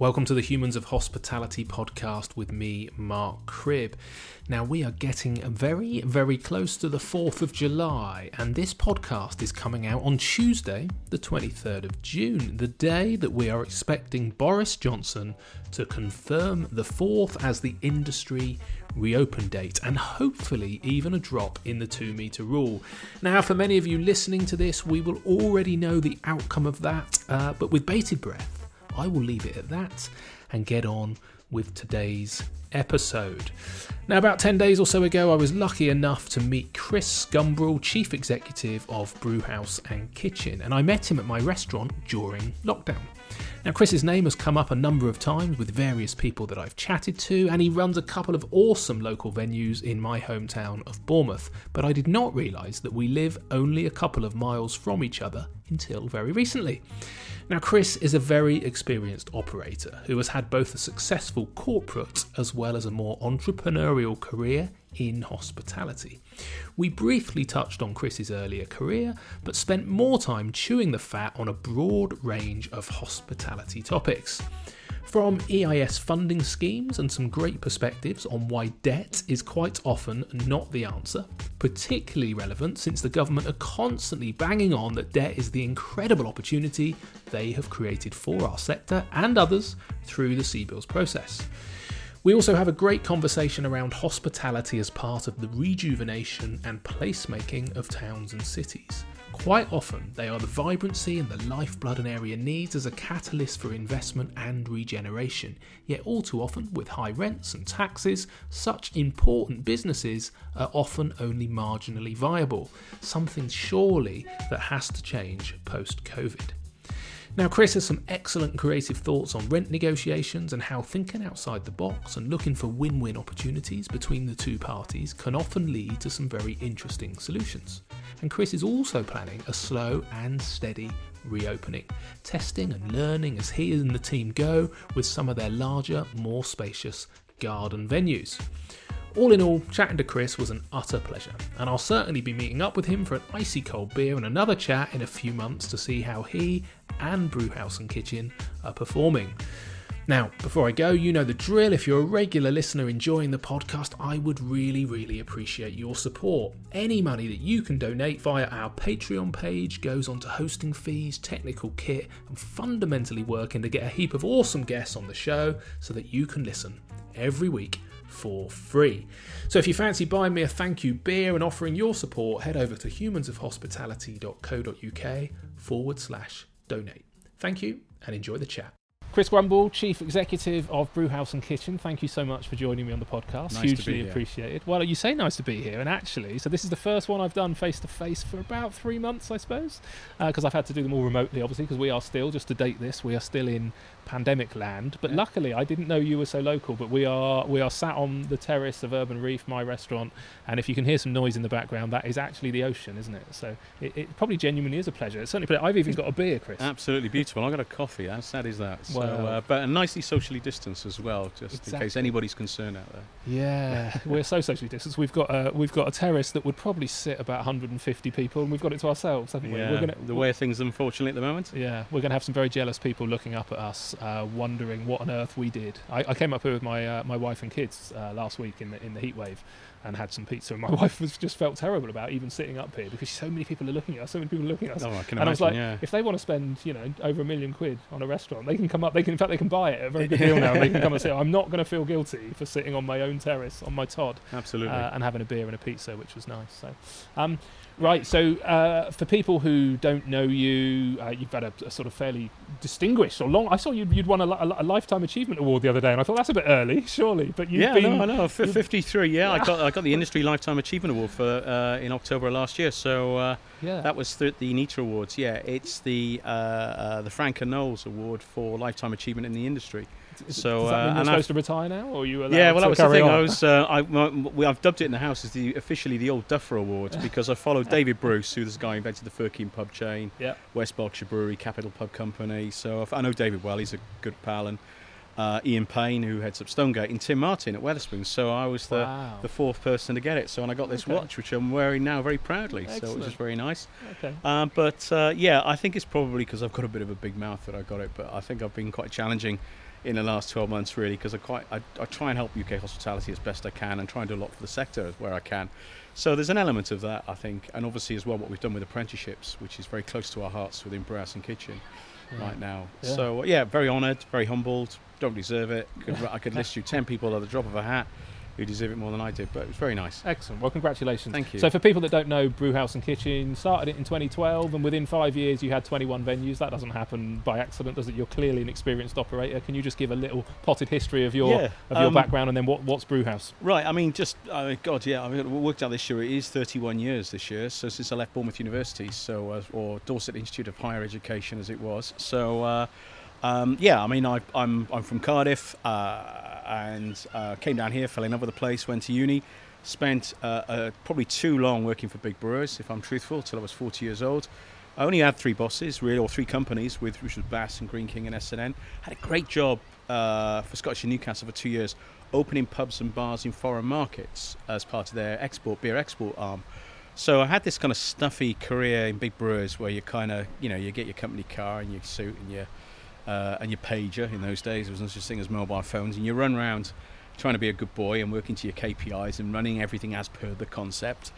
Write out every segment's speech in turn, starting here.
Welcome to the Humans of Hospitality podcast with me, Mark Cribb. Now, we are getting very, very close to the 4th of July, and this podcast is coming out on Tuesday, the 23rd of June, the day that we are expecting Boris Johnson to confirm the 4th as the industry reopen date, and hopefully even a drop in the 2 metre rule. Now, for many of you listening to this, we will already know the outcome of that, uh, but with bated breath, I will leave it at that and get on with today's episode. Now, about 10 days or so ago, I was lucky enough to meet Chris Gumbrell, Chief Executive of Brewhouse and Kitchen, and I met him at my restaurant during lockdown. Now, Chris's name has come up a number of times with various people that I've chatted to, and he runs a couple of awesome local venues in my hometown of Bournemouth. But I did not realise that we live only a couple of miles from each other until very recently. Now, Chris is a very experienced operator who has had both a successful corporate as well as a more entrepreneurial career in hospitality. We briefly touched on Chris's earlier career, but spent more time chewing the fat on a broad range of hospitality topics. From EIS funding schemes and some great perspectives on why debt is quite often not the answer, particularly relevant since the government are constantly banging on that debt is the incredible opportunity they have created for our sector and others through the CBILS process. We also have a great conversation around hospitality as part of the rejuvenation and placemaking of towns and cities. Quite often, they are the vibrancy and the lifeblood an area needs as a catalyst for investment and regeneration. Yet, all too often, with high rents and taxes, such important businesses are often only marginally viable. Something surely that has to change post COVID. Now, Chris has some excellent creative thoughts on rent negotiations and how thinking outside the box and looking for win win opportunities between the two parties can often lead to some very interesting solutions. And Chris is also planning a slow and steady reopening, testing and learning as he and the team go with some of their larger, more spacious garden venues. All in all, chatting to Chris was an utter pleasure, and I'll certainly be meeting up with him for an icy cold beer and another chat in a few months to see how he and Brewhouse and Kitchen are performing. Now, before I go, you know the drill. If you're a regular listener enjoying the podcast, I would really, really appreciate your support. Any money that you can donate via our Patreon page goes on to hosting fees, technical kit, and fundamentally working to get a heap of awesome guests on the show so that you can listen every week for free. So if you fancy buying me a thank you beer and offering your support, head over to humansofhospitality.co.uk forward slash donate. Thank you and enjoy the chat. Chris Gumbrell, Chief Executive of Brewhouse and Kitchen, thank you so much for joining me on the podcast. Nice Hugely appreciated. Well, you say nice to be here, and actually, so this is the first one I've done face to face for about three months, I suppose, because uh, I've had to do them all remotely, obviously, because we are still, just to date this, we are still in pandemic land. But yeah. luckily, I didn't know you were so local. But we are we are sat on the terrace of Urban Reef, my restaurant, and if you can hear some noise in the background, that is actually the ocean, isn't it? So it, it probably genuinely is a pleasure. It's certainly, I've even got a beer, Chris. Absolutely beautiful. I got a coffee. How sad is that? So, well, uh, but nicely socially distanced as well, just exactly. in case anybody's concerned out there. Yeah, we're so socially distanced. We've got a, we've got a terrace that would probably sit about 150 people, and we've got it to ourselves, haven't yeah, we? We're gonna, the way of things, unfortunately, at the moment. Yeah, we're going to have some very jealous people looking up at us, uh, wondering what on earth we did. I, I came up here with my uh, my wife and kids uh, last week in the in the heat wave, and had some pizza. And my wife was just felt terrible about even sitting up here because so many people are looking at us. So many people are looking at us. Oh, I can and imagine, I was like, yeah. if they want to spend you know over a million quid on a restaurant, they can come up. They can in fact they can buy it at a very good deal now. And they can come and say, I'm not going to feel guilty for sitting on my own terrace on my Todd, absolutely, uh, and having a beer and a pizza, which was nice. So. Um, Right, so uh, for people who don't know you, uh, you've had a, a, sort of fairly distinguished or long. I saw you'd, you'd won a, a, a, lifetime achievement award the other day, and I thought that's a bit early, surely. But yeah, been, no, I know. F- Fifty-three. Yeah, I got I got the industry lifetime achievement award for uh, in October last year. So uh, yeah, that was th- the NITA awards. Yeah, it's the uh, uh, the Frank and Knowles Award for lifetime achievement in the industry. So Does that mean uh, you're supposed I've, to retire now, or you Yeah, well, that was the thing. On? I was. Uh, I, we, I've dubbed it in the house as the officially the old Duffer Award because I followed David Bruce, who this guy who invented the Firkin pub chain, yeah. West Berkshire Brewery, Capital Pub Company. So I know David well. He's a good pal, and uh, Ian Payne, who heads up Stonegate, and Tim Martin at Wetherspoons. So I was the, wow. the fourth person to get it. So and I got this okay. watch, which I'm wearing now very proudly. Excellent. So it was just very nice. Okay. Uh, but uh, yeah, I think it's probably because I've got a bit of a big mouth that I got it. But I think I've been quite challenging in the last 12 months really because I quite I, I, try and help UK hospitality as best I can and try and do a lot for the sector where I can. So there's an element of that I think, and obviously as well what we've done with apprenticeships, which is very close to our hearts within Brewhouse and Kitchen yeah. right now. Yeah. So yeah, very honoured, very humbled. Don't deserve it. Could, I could list you 10 people at the drop of a hat who deserve it more than I did. But it was very nice. Excellent. Well, congratulations. Thank you. So, for people that don't know, Brewhouse and Kitchen started it in 2012, and within five years, you had 21 venues. That doesn't happen by accident, does it? You're clearly an experienced operator. Can you just give a little potted history of your yeah, of your um, background, and then what, what's Brewhouse? Right. I mean, just uh, God, yeah. I mean, worked out this year. It is 31 years this year. So since I left Bournemouth University, so uh, or Dorset Institute of Higher Education, as it was. So. Uh, um, yeah, I mean, I, am I'm, I'm from Cardiff. Uh, and uh, came down here, fell in love with the place, went to uni, spent uh, uh, probably too long working for big brewers, if I'm truthful, till I was 40 years old. I only had three bosses, really, or three companies, with which was Bass and Greene King and S&N. Had a great job uh, for Scottish and Newcastle for two years, opening pubs and bars in foreign markets as part of their export beer export arm. So I had this kind of stuffy career in big brewers where you kind of, you know, you get your company car and your suit and your uh, and your pager in those days. There was no such thing as mobile phones, and you run around trying to be a good boy and working to your KPIs and running everything as per the concept.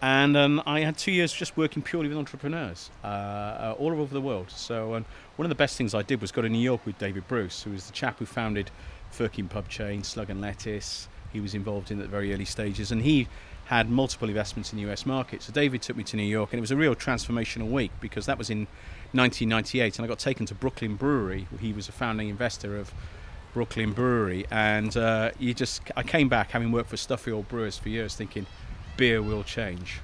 And um, I had two years just working purely with entrepreneurs uh, uh, all over the world. So um, one of the best things I did was go to New York with David Bruce, who was the chap who founded Firkin Pub Chain, Slug and Lettuce. He was involved in at the very early stages, and he had multiple investments in the US market. So David took me to New York, and it was a real transformational week because that was in 1998, and I got taken to Brooklyn Brewery. He was a founding investor of Brooklyn Brewery, and uh, you just I came back having worked for stuffy old brewers for years, thinking beer will change,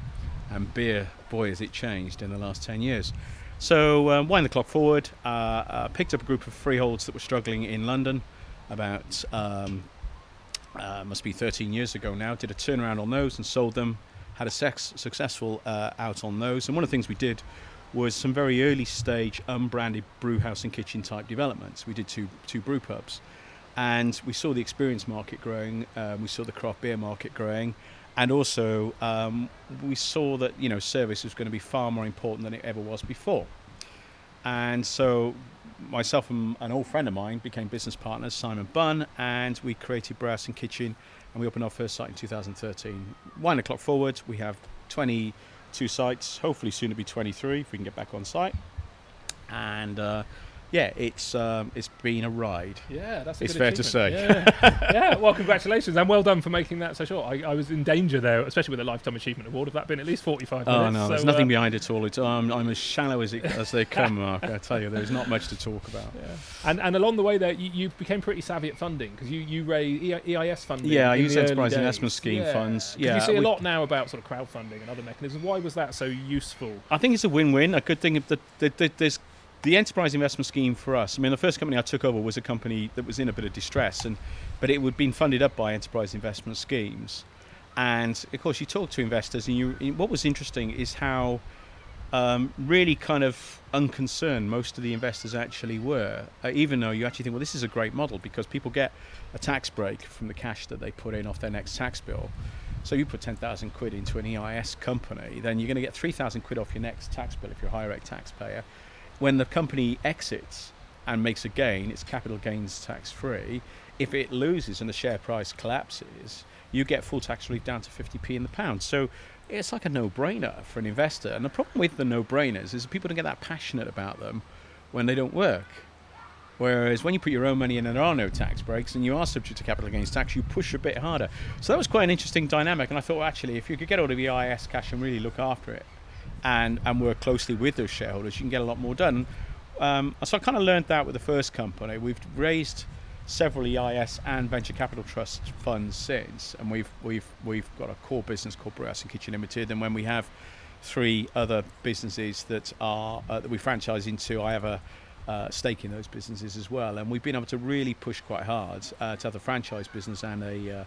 and beer, boy, has it changed in the last 10 years. So um, wind the clock forward. Uh, uh, picked up a group of freeholds that were struggling in London about um, uh, must be 13 years ago now, did a turnaround on those and sold them. Had a sex, successful uh, out on those. And one of the things we did was some very early stage unbranded brew house and kitchen type developments. We did two, two brew pubs. And we saw the experience market growing, um, we saw the craft beer market growing, and also um, we saw that you know service was going to be far more important than it ever was before. And so myself and an old friend of mine became business partners, Simon Bunn, and we created Brewhouse and Kitchen, and we opened our first site in 2013. Wind the clock forward, we have 22 sites, hopefully soon to be 23 if we can get back on site. And uh, yeah, it's um, it's been a ride. Yeah, that's it's fair to say. Yeah, yeah. well, congratulations and well done for making that so short. I, I, was in danger there, especially with a lifetime achievement award. Of that been at least forty-five minutes. Oh no, so, there's nothing uh, behind it all. It's, um, I'm as shallow as it, as they come, Mark. I tell you, there's not much to talk about. Yeah. And and along the way there, you, you became pretty savvy at funding because you you raised EIS funding. Yeah, I use enterprise investment scheme yeah. funds. Yeah, you see a lot now about sort of crowdfunding and other mechanisms. Why was that so useful? I think it's a win-win. A good thing that there's the enterprise investment scheme for us, I mean, the first company I took over was a company that was in a bit of distress, and but it had been funded up by enterprise investment schemes. And of course, you talk to investors, and you, what was interesting is how um, really kind of unconcerned most of the investors actually were, uh, even though you actually think, well, this is a great model because people get a tax break from the cash that they put in off their next tax bill. So you put 10,000 quid into an EIS company, then you're going to get 3,000 quid off your next tax bill if you're a higher rate taxpayer when the company exits and makes a gain, it's capital gains tax free. If it loses and the share price collapses, you get full tax relief down to 50p in the pound. So it's like a no brainer for an investor. And the problem with the no brainers is people don't get that passionate about them when they don't work. Whereas when you put your own money in and there are no tax breaks and you are subject to capital gains tax, you push a bit harder. So that was quite an interesting dynamic. And I thought, actually, if you could get all of the EIS cash and really look after it, and, and work closely with those shareholders, you can get a lot more done. Um, so I kind of learned that with the first company. We've raised several EIS and venture capital trust funds since, and we've we've we've got a core business called Brewhouse and Kitchen Limited, and when we have three other businesses that are uh, that we franchise into, I have a uh, stake in those businesses as well, and we've been able to really push quite hard uh, to have a franchise business and a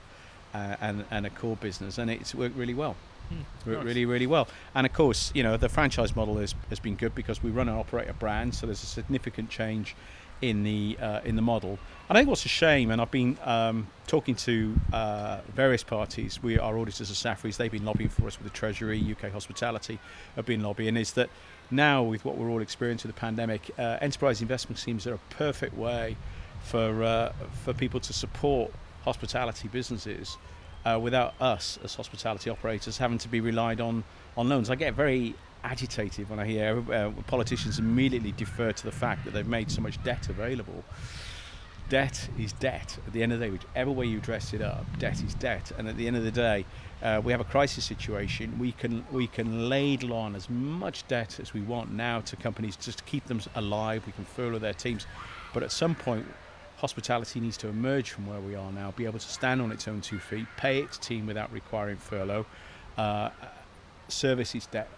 uh, and and a core business, and it's worked really well. Hmm, nice. really, really well. And of course, you know, the franchise model has, has been good because we run and operate a brand, so there's a significant change in the uh, in the model. I think what's a shame, and I've been um, talking to uh, various parties. We are auditors of Safries. They've been lobbying for us with the Treasury, UK Hospitality have been lobbying. Is that now with what we're all experiencing with the pandemic, uh, enterprise investment schemes are a perfect way for uh, for people to support hospitality businesses uh, without us as hospitality operators having to be relied on on loans. I get very agitated when I hear uh, politicians immediately defer to the fact that they've made so much debt available. Debt is debt. At the end of the day, whichever way you dress it up, debt is debt. And at the end of the day, uh, we have a crisis situation. We can we can ladle on as much debt as we want now to companies just to keep them alive. We can furlough their teams, but at some point, hospitality needs to emerge from where we are now, be able to stand on its own two feet, pay its team without requiring furlough, uh, service its debt,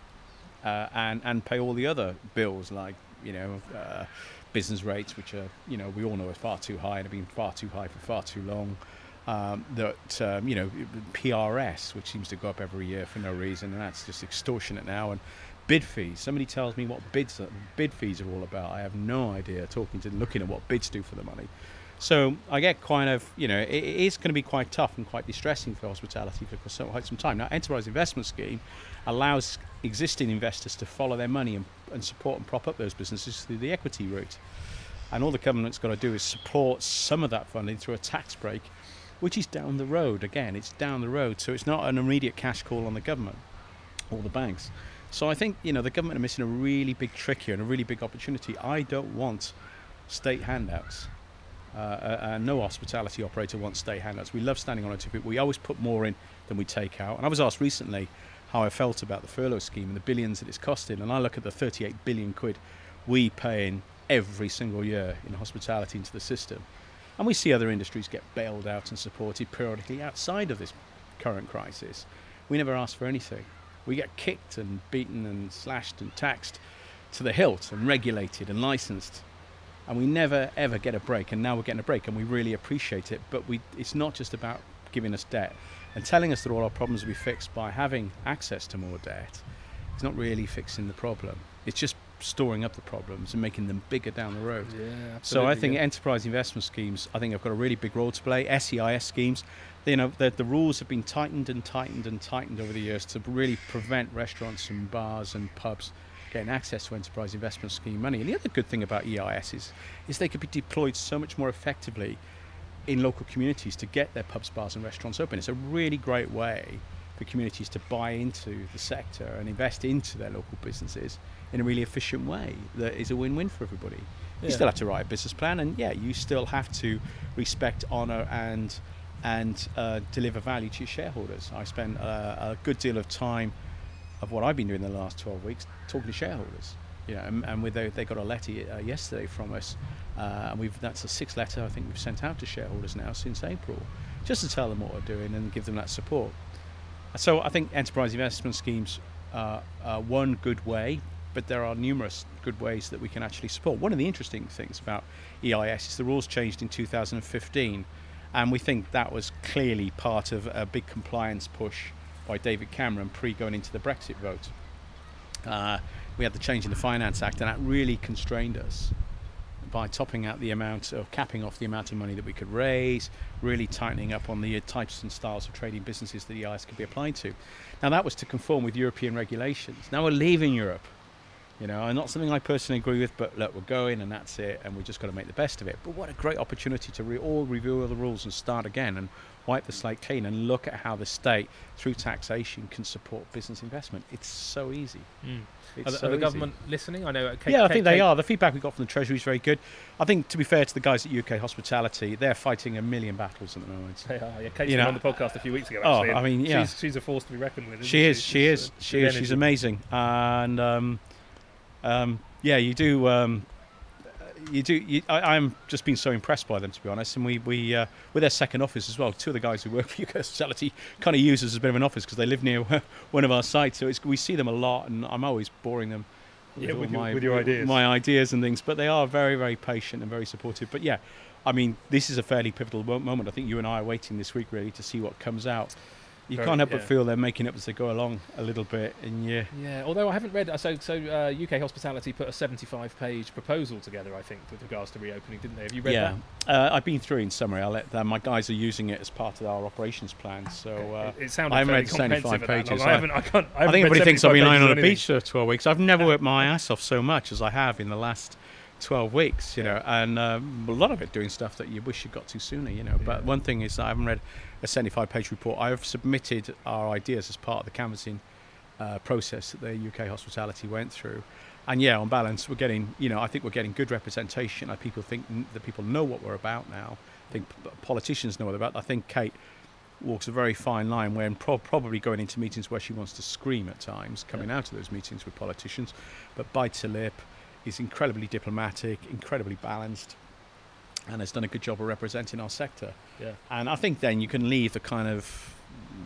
uh, and and pay all the other bills like you know uh, business rates, which are you know we all know are far too high and have been far too high for far too long. Um, that um, you know PRS, which seems to go up every year for no reason, and that's just extortionate now. And bid fees. Somebody tells me what bids bid fees are all about. I have no idea. Talking to looking at what bids do for the money. So I get kind of, you know, it, it is going to be quite tough and quite distressing for hospitality for quite some time. Now, Enterprise Investment Scheme allows existing investors to follow their money and, and support and prop up those businesses through the equity route. And all the government's got to do is support some of that funding through a tax break, which is down the road. Again, it's down the road, so it's not an immediate cash call on the government or the banks. So I think you know the government are missing a really big trick here and a really big opportunity. I don't want state handouts. Uh, uh, no hospitality operator wants state handouts. We love standing on our two feet. We always put more in than we take out. And I was asked recently how I felt about the furlough scheme and the billions that it's costing. And I look at the 38 billion quid we pay in every single year in hospitality into the system. And we see other industries get bailed out and supported periodically outside of this current crisis. We never ask for anything. We get kicked and beaten and slashed and taxed to the hilt and regulated and licensed. And we never ever get a break. And now we're getting a break and we really appreciate it. But we it's not just about giving us debt and telling us that all our problems will be fixed by having access to more debt. It's not really fixing the problem. It's just storing up the problems and making them bigger down the road. Yeah, so i think yeah. enterprise investment schemes i think have got a really big role to play. SEIS schemes you know the, the rules have been tightened and tightened and tightened over the years to really prevent restaurants and bars and pubs getting access to enterprise investment scheme money. And the other good thing about EIS is, is they could be deployed so much more effectively in local communities to get their pubs, bars, and restaurants open. It's a really great way for communities to buy into the sector and invest into their local businesses in a really efficient way that is a win-win for everybody. Yeah. You still have to write a business plan, and yeah, you still have to respect, honour, and and uh, deliver value to shareholders. I spent uh, a good deal of time of what I've been doing the last 12 weeks, talking to shareholders. You know, and, and with they, they got a letter uh, yesterday from us, uh, and we've that's the sixth letter I think we've sent out to shareholders now since April, just to tell them what we're doing and give them that support. So I think enterprise investment schemes are, are one good way, but there are numerous good ways that we can actually support. One of the interesting things about EIS is the rules changed in 2015, and we think that was clearly part of a big compliance push by David Cameron pre going into the Brexit vote. Uh, we had the change in the Finance Act, and that really constrained us by topping out the amount of capping off the amount of money that we could raise, really tightening up on the types and styles of trading businesses that the EIS could be applied to. Now, that was to conform with European regulations. Now we're leaving Europe. You know, and not something I personally agree with, but look, we're going and that's it, and we just got to make the best of it. But what a great opportunity to re- all review all the rules and start again and wipe the slate clean and look at how the state, through taxation, can support business investment. It's so easy. Mm. It's are, the, so are the government listening? I know. Kate, yeah, I think Kate, they are. The feedback we got from the Treasury is very good. I think, to be fair to the guys at UK Hospitality, they're fighting a million battles at the moment. They are. Yeah, Kate's you know, on the podcast a few weeks ago. Actually, oh, I mean, yeah, she's, she's, a force to be reckoned with. She is. She, is. She is. She's amazing, and um, um, yeah, you do. Um, you do. You, I, am just been so impressed by them, to be honest. And we, we uh, with their second office as well. Two of the guys who work for UK Hospitality kind of use us as a bit of an office because they live near one of our sites. So we see them a lot, and I'm always boring them with, yeah, with, my, your, with your ideas, my ideas and things. But they are very, very patient and very supportive. But yeah, I mean, this is a fairly pivotal moment. I think you and I are waiting this week really to see what comes out you Very, can't help yeah. but feel they're making up as they go along a little bit. And yeah, yeah. Although I haven't read, so so uh, UK Hospitality put a 75-page proposal together, I think, with regards to reopening, didn't they? Have you read yeah. that? Uh, I've been through in summary. I'll let them. My guys are using it as part of our operations plan. So uh, it, it sounded I haven't read 75 pages. I, haven't. I, can't, I, I think everybody thinks I've been lying on a beach for 12 weeks. I've never worked my ass off so much as I have in the last 12 weeks, you know, and um, a lot of it doing stuff that you wish you got to sooner, you know. Yeah. But one thing is, I haven't read a 75 page report. I have submitted our ideas as part of the canvassing uh, process that the UK hospitality went through. And yeah, on balance, we're getting, you know, I think we're getting good representation. I people think that people know what we're about now. I think politicians know what they're about. I think Kate walks a very fine line when pro- probably going into meetings where she wants to scream at times, coming yeah. out of those meetings with politicians, but bites her lip, is incredibly diplomatic, incredibly balanced, and has done a good job of representing our sector. Yeah. And I think then you can leave the kind of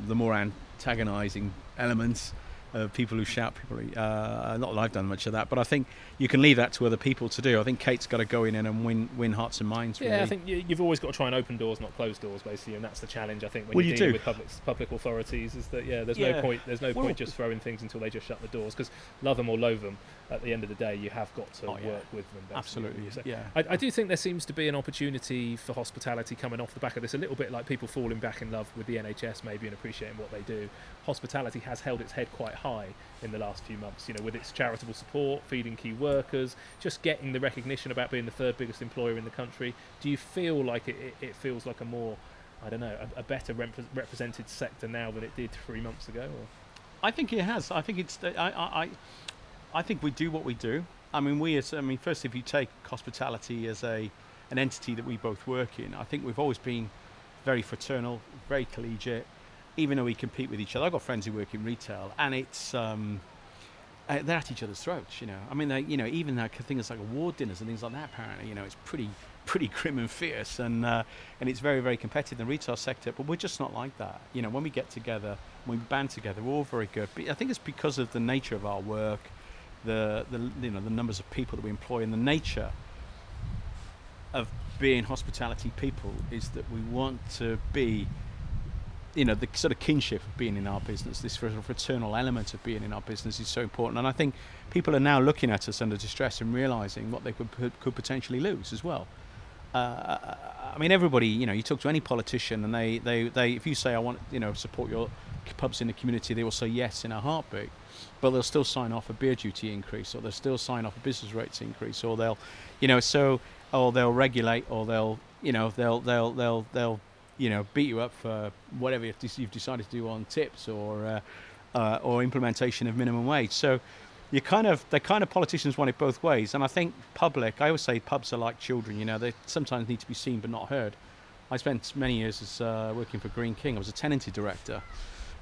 the more antagonising elements of people who shout people. Uh, not that I've done much of that, but I think you can leave that to other people to do. I think Kate's got to go in and win win hearts and minds. Really. Yeah, I think you've always got to try and open doors, not close doors, basically, and that's the challenge. I think when well, you're you dealing do. with public public authorities, is that yeah, there's yeah. no point. There's no well, point just throwing things until they just shut the doors because love them or loathe them. At the end of the day, you have got to oh, yeah. work with them. Absolutely, so yeah. I, I, do think there seems to be an opportunity for hospitality coming off the back of this. A little bit like people falling back in love with the NHS, maybe, and appreciating what they do. Hospitality has held its head quite high in the last few months. You know, with its charitable support, feeding key workers, just getting the recognition about being the third biggest employer in the country. Do you feel like it, it, it feels like a more, I don't know, a, a better rep- represented sector now than it did three months ago? Or? I think it has. I think it's. I, I, I think we do what we do. I mean, we. I mean, first, if you take hospitality as a an entity that we both work in, I think we've always been very fraternal, very collegiate, even though we compete with each other. I've got friends who work in retail, and it's um, uh, they're at each other's throats. You know, I mean, they, you know, even like things like award dinners and things like that. Apparently, you know, it's pretty pretty grim and fierce, and uh, and it's very very competitive in the retail sector. But we're just not like that. You know, when we get together, when we band together, we're all very good. But I think it's because of the nature of our work, the the you know the numbers of people that we employ, and the nature of being hospitality people is that we want to be you know the sort of kinship of being in our business, this sort of fraternal element of being in our business is so important. And I think people are now looking at us under distress and realizing what they could could potentially lose as well. Uh, I mean, everybody, you know, you talk to any politician, and they, they, they, if you say I want, you know, support your pubs in the community, they will say yes in a heartbeat. But they'll still sign off a beer duty increase, or they'll still sign off a business rates increase, or they'll, you know, so, or they'll regulate, or they'll, you know, they'll, they'll, they'll, they'll you know, beat you up for whatever you've decided to do on tips or uh, uh, or implementation of minimum wage. So you kind of they kind of politicians want it both ways, and I think public. I always say pubs are like children. You know, they sometimes need to be seen but not heard. I spent many years as uh, working for Greene King. I was a tenancy director,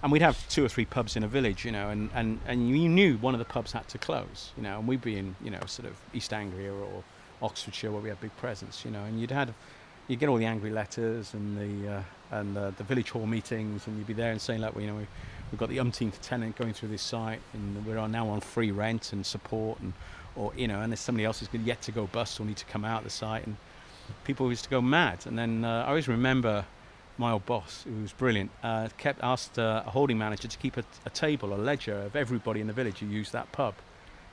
and we'd have two or three pubs in a village. You know, and, and, and you knew one of the pubs had to close. You know, and we'd be in you know sort of East Anglia or Oxfordshire where we had big presence. You know, and you'd had you get all the angry letters and the uh, and the village hall meetings, and you'd be there and saying like, well, you know, we, have got the umpteenth tenant going through this site, and we're now on free rent and support, and or you know, and there's somebody else who's yet to go bust or need to come out of the site, and people used to go mad. And then uh, I always remember my old boss, who was brilliant, uh, kept asked uh, a holding manager to keep a, a table, a ledger of everybody in the village who used that pub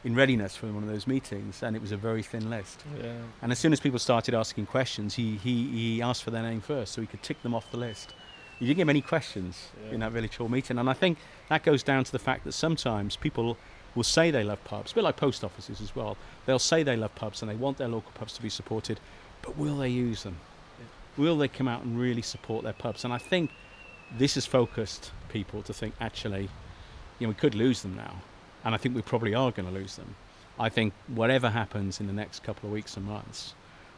in readiness for one of those meetings, and it was a very thin list. Yeah. And as soon as people started asking questions, he, he, he asked for their name first so he could tick them off the list. You didn't get many questions yeah. in that village hall meeting, and I think that goes down to the fact that sometimes people will say they love pubs, a bit like post offices as well. They'll say they love pubs and they want their local pubs to be supported, but will they use them? Will they come out and really support their pubs? And I think this has focused people to think actually, you know, we could lose them now and I think we probably are going to lose them. I think whatever happens in the next couple of weeks and months,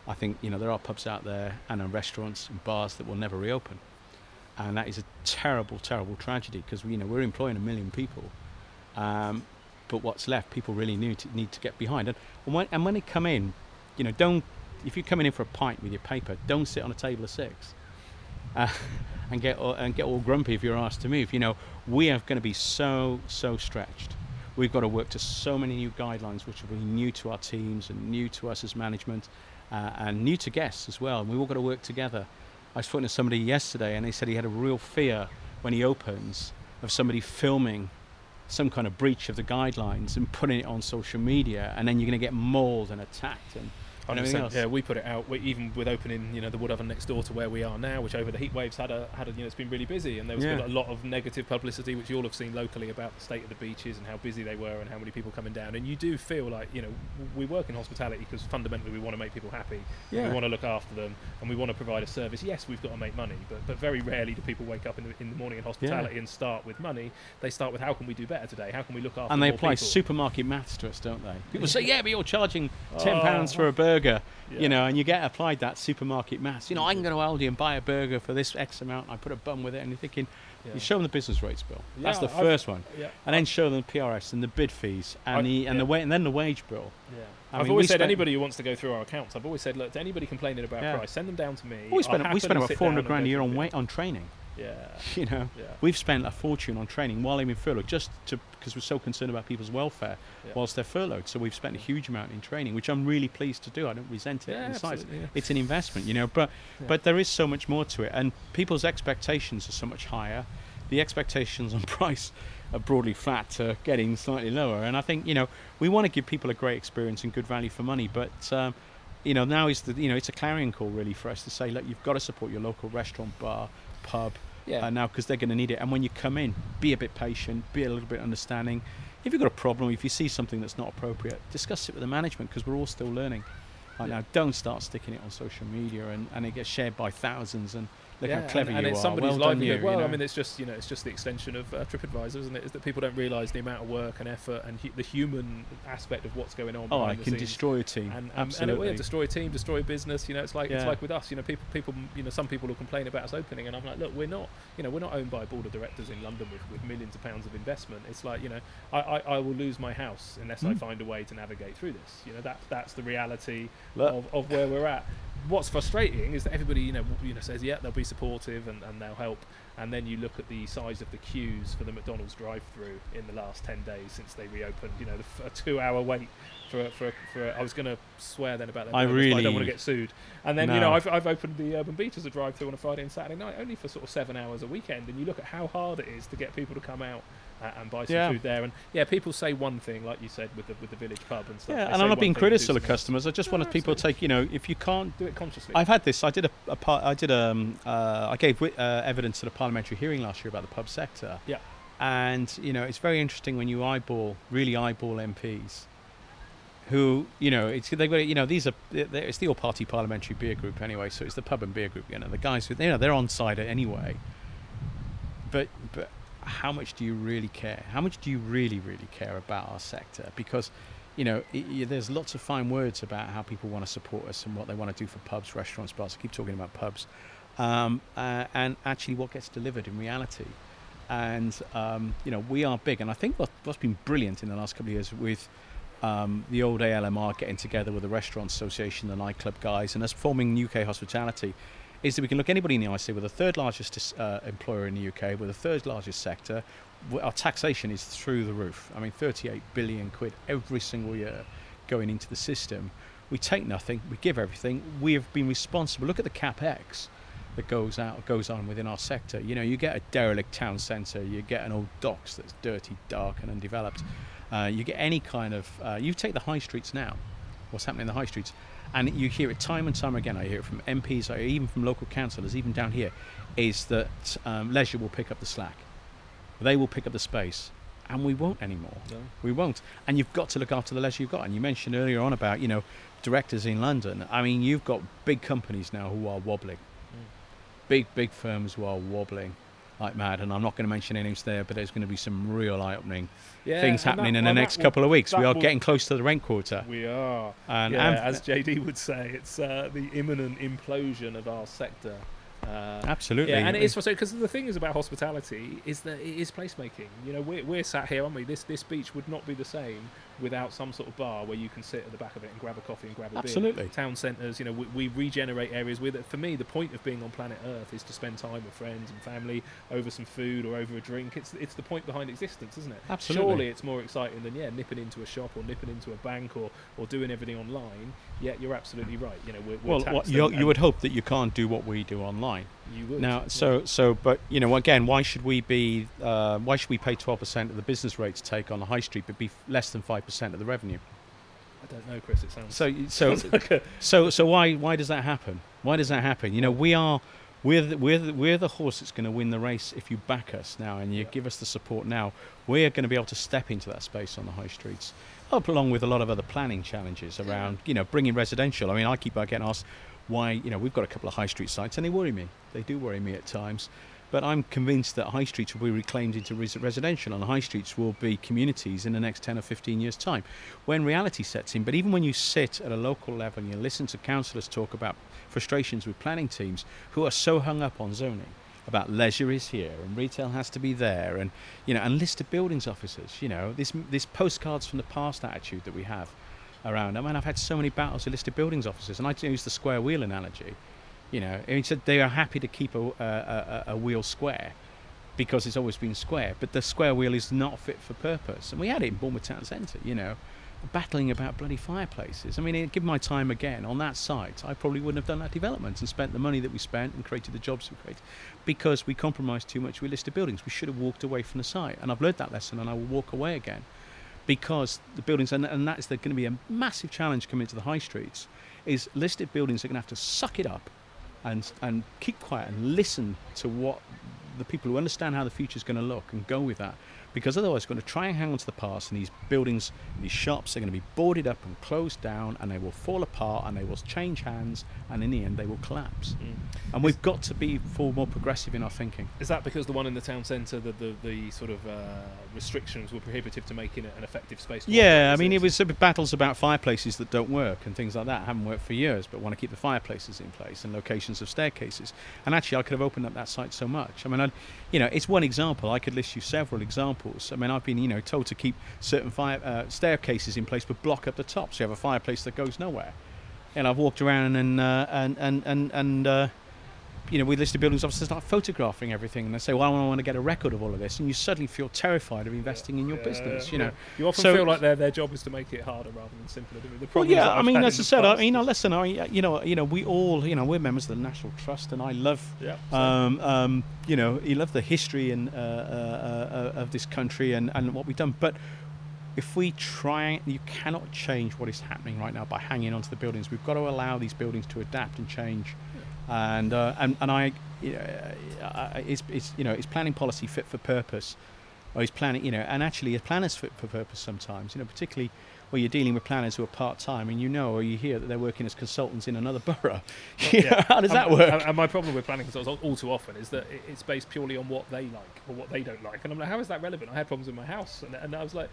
I think you know there are pubs out there and restaurants and bars that will never reopen, and that is a terrible, terrible tragedy because you know we're employing a million people, um, but what's left, people really need to need to get behind. And, and when and when they come in, you know, don't if you're coming in for a pint with your paper, don't sit on a table of six. Uh, and get and get all grumpy if you're asked to move. You know, we are going to be so so stretched we've got to work to so many new guidelines which will be new to our teams and new to us as management uh, and new to guests as well. And we've all got to work together. I was talking to somebody yesterday and they said he had a real fear when he opens of somebody filming some kind of breach of the guidelines and putting it on social media and then you're going to get mauled and attacked and Yeah, we put it out. We, even with opening, you know, the wood oven next door to where we are now, which over the heat waves had a had a, you know, it's been really busy, and there was yeah. a lot of negative publicity, which you all have seen locally about the state of the beaches and how busy they were and how many people coming down. And you do feel like, you know, we work in hospitality because fundamentally we want to make people happy. Yeah. We want to look after them, and we want to provide a service. Yes, we've got to make money, but but very rarely do people wake up in the, in the morning in hospitality yeah. and start with money. They start with how can we do better today? How can we look after? And they apply people? supermarket maths to us, don't they? People say, yeah, but you're charging ten pounds oh. for a burger, yeah. you know, and you get applied that supermarket maths. You know, I can mm-hmm. go to Aldi and buy a burger for this X amount. I put a bun with it, and you're thinking, yeah. you show them the business rates bill. That's the 1st one, and then show them the PRS and the bid fees and I've, the and the wa- and then the wage bill. Yeah. I have always said anybody who wants to go through our accounts. I've always said, look, to anybody complaining about price, send them down to me. Well, we spend we spend about 400 grand a year on on training. Yeah. You know, yeah. we've spent a fortune on training while I'm in furlough, just to because we're so concerned about people's welfare yeah. whilst they're furloughed. So we've spent a huge amount in training, which I'm really pleased to do. I don't resent it. Yeah, yeah. It's an investment, you know. But but there is so much more to it, and people's expectations are so much higher. The expectations on price are broadly flat to getting slightly lower, and I think you know we want to give people a great experience and good value for money, but. Um, you know, now is the you know it's a clarion call really for us to say, look, you've got to support your local restaurant, bar, pub, yeah. Uh, now because they're going to need it. And when you come in, be a bit patient, be a little bit understanding. If you've got a problem, if you see something that's not appropriate, discuss it with the management because we're all still learning. Right yeah. now, don't start sticking it on social media and, and it gets shared by thousands and look yeah, how clever and, and you it's somebody's well livelihood. Well, you know? I mean, it's just you know, it's just the extension of uh, TripAdvisor, isn't it? Is that people don't realise the amount of work and effort and hu- the human aspect of what's going on. Oh, I can destroy a team. And, um, and it will destroy a team, destroy a business. You know, it's like yeah. it's like with us. You know, people, people, you know, some people will complain about us opening, and I'm like, look, we're not, you know, we're not owned by a board of directors in London with, with millions of pounds of investment. It's like, you know, I, I, I will lose my house unless mm. I hmm. find a way to navigate through this. You know, that that's the reality of, of where we're at what's frustrating is that everybody, you know, you know, says yeah they'll be supportive and, and they'll help, and then you look at the size of the queues for the McDonald's drive-through in the last ten days since they reopened. You know, the, a two-hour wait for for for. I was going to swear then about that. I really I don't want to get sued. And then no. you know, I've I've opened the Urban Beach as a drive-through on a Friday and Saturday night, only for sort of seven hours a weekend, and you look at how hard it is to get people to come out and buy some yeah. food there. And yeah, people say one thing, like you said, with the with the village pub and stuff. Yeah, and I'm not being critical of customers. I just no, wanted people to take, you know, if you can't do it consciously. I've had this. I did a, a part. I did um. Uh, I gave uh, evidence at a parliamentary hearing last year about the pub sector. Yeah. And you know, it's very interesting when you eyeball, really eyeball MPs who you know it's they've got you know these are it's the all party parliamentary beer group anyway so it's the pub and beer group you know the guys who you know they're on side anyway but but how much do you really care? How much do you really, really care about our sector? Because, you know, it, it, there's lots of fine words about how people want to support us and what they want to do for pubs, restaurants, bars. I keep talking about pubs, um, uh, and actually what gets delivered in reality. And um, you know, we are big, and I think what, what's been brilliant in the last couple of years with um, the old ALMR getting together with the Restaurant Association, the nightclub guys, and us forming UK Hospitality is that we can look anybody in the eye say we're the third largest uh, employer in the UK, we're the third largest sector. Our taxation is through the roof. I mean, 38 billion quid every single year going into the system. We take nothing, we give everything. We have been responsible. Look at the capex that goes out goes on within our sector. You know, you get a derelict town centre, you get an old docks that's dirty, dark, and undeveloped. Uh, you get any kind of. Uh, you take the high streets now. What's happening in the high streets? And you hear it time and time again. I hear it from MPs, even from local councillors, even down here, is that um, leisure will pick up the slack. They will pick up the space, and we won't anymore. No. We won't. And you've got to look after the leisure you've got. And you mentioned earlier on about you know directors in London. I mean, you've got big companies now who are wobbling, mm. big big firms who are wobbling like mad. And I'm not going to mention any names there, but there's going to be some real eye-opening yeah, things happening that, in well, the next will, couple of weeks. We are will, getting close to the rent quarter. We are. And, yeah, and as JD would say, it's uh, the imminent implosion of our sector. Uh, Absolutely, yeah, and it is frustrating because the thing is about hospitality is that it is placemaking. You know, we're, we're sat here, aren't we? This this beach would not be the same without some sort of bar where you can sit at the back of it and grab a coffee and grab a beer. Absolutely. beer. Town centres, you know, we, we, regenerate areas with it. For me, the point of being on planet Earth is to spend time with friends and family over some food or over a drink. It's it's the point behind existence, isn't it? Absolutely. Surely it's more exciting than yeah, nipping into a shop or nipping into a bank or, or doing everything online. Yeah, you're absolutely right. You know, we're, we're well, you, you would hope that you can't do what we do online. You would. Now, so so, but you know, again, why should we be? Uh, why should we pay twelve percent of the business rate to take on the high street, but be less than five percent of the revenue? I don't know, Chris. It sounds so. So like so so why why does that happen? Why does that happen? You know, we are we're the, we're the, we're the horse that's going to win the race if you back us now and you yeah. give us the support now. We're going to be able to step into that space on the high streets, up along with a lot of other planning challenges around you know bringing residential. I mean, I keep getting asked why you know we've got a couple of high street sites and they worry me. They do worry me at times. But I'm convinced that high streets will be reclaimed into res- residential and high streets will be communities in the next 10 or 15 years' time when reality sets in. But even when you sit at a local level and you listen to councillors talk about frustrations with planning teams who are so hung up on zoning, about leisure is here and retail has to be there and you know and listed buildings officers you know this this postcards from the past attitude that we have around I mean I've had so many battles with listed buildings officers and I use the square wheel analogy you know, he said they are happy to keep a, a, a, wheel square because it's always been square, but the square wheel is not fit for purpose. And we had it in Bournemouth Town Centre, you know, battling about bloody fireplaces. I mean, given my time again on that site, I probably wouldn't have done that development and spent the money that we spent and created the jobs we created because we compromised too much with listed buildings. We should have walked away from the site. And I've learned that lesson and I will walk away again because the buildings, and, and that's going to be a massive challenge coming to the high streets, is listed buildings are going to have to suck it up and and keep quiet and listen to what the people who understand how the future is going to look and go with that because otherwise we're going to try and hang on to the past and these buildings these shops are going to be boarded up and closed down and they will fall apart and they will change hands and in the end they will collapse. Mm. and we've got to be far more progressive in our thinking. Is that because the one in the town centre the, the, the sort of uh, restrictions were prohibitive to making it an effective space yeah I mean it? was battles about fireplaces that don't work and things like that haven't worked for years but want to keep the fireplaces in place and locations of staircases. And actually I could have opened up that site so much. I mean I'd, you know it's one example. I could list you several examples examples. I mean, I've been, you know, told to keep certain fire uh, staircases in place, but block up the top, so you have a fireplace that goes nowhere. And I've walked around and uh, and and and and uh, you know, we listed buildings officers start photographing everything, and they say, "Well, I want to get a record of all of this," and you suddenly feel terrified of investing in your yeah, business. You know, you often so feel like their their job is to make it harder rather than simpler. The well, yeah, I mean, as I said, I mean, listen, I, you know, you know, we all, you know, we're members of the National Trust, and I love, yeah, um, um, you know, you love the history and uh, uh, uh, of this country and and what we've done, but if we try, you cannot change what is happening right now by hanging onto the buildings. We've got to allow these buildings to adapt and change and uh, and and I, you know, it's, it's you know it's planning policy fit for purpose, or is planning you know, and actually a planner's fit for purpose sometimes, you know, particularly where you're dealing with planners who are part time and you know or you hear that they're working as consultants in another borough. yeah. how does that work? And my problem with planning consultants all too often is that it's based purely on what they like or what they don't like. And I'm like, how is that relevant? I had problems in my house, and, and I was like,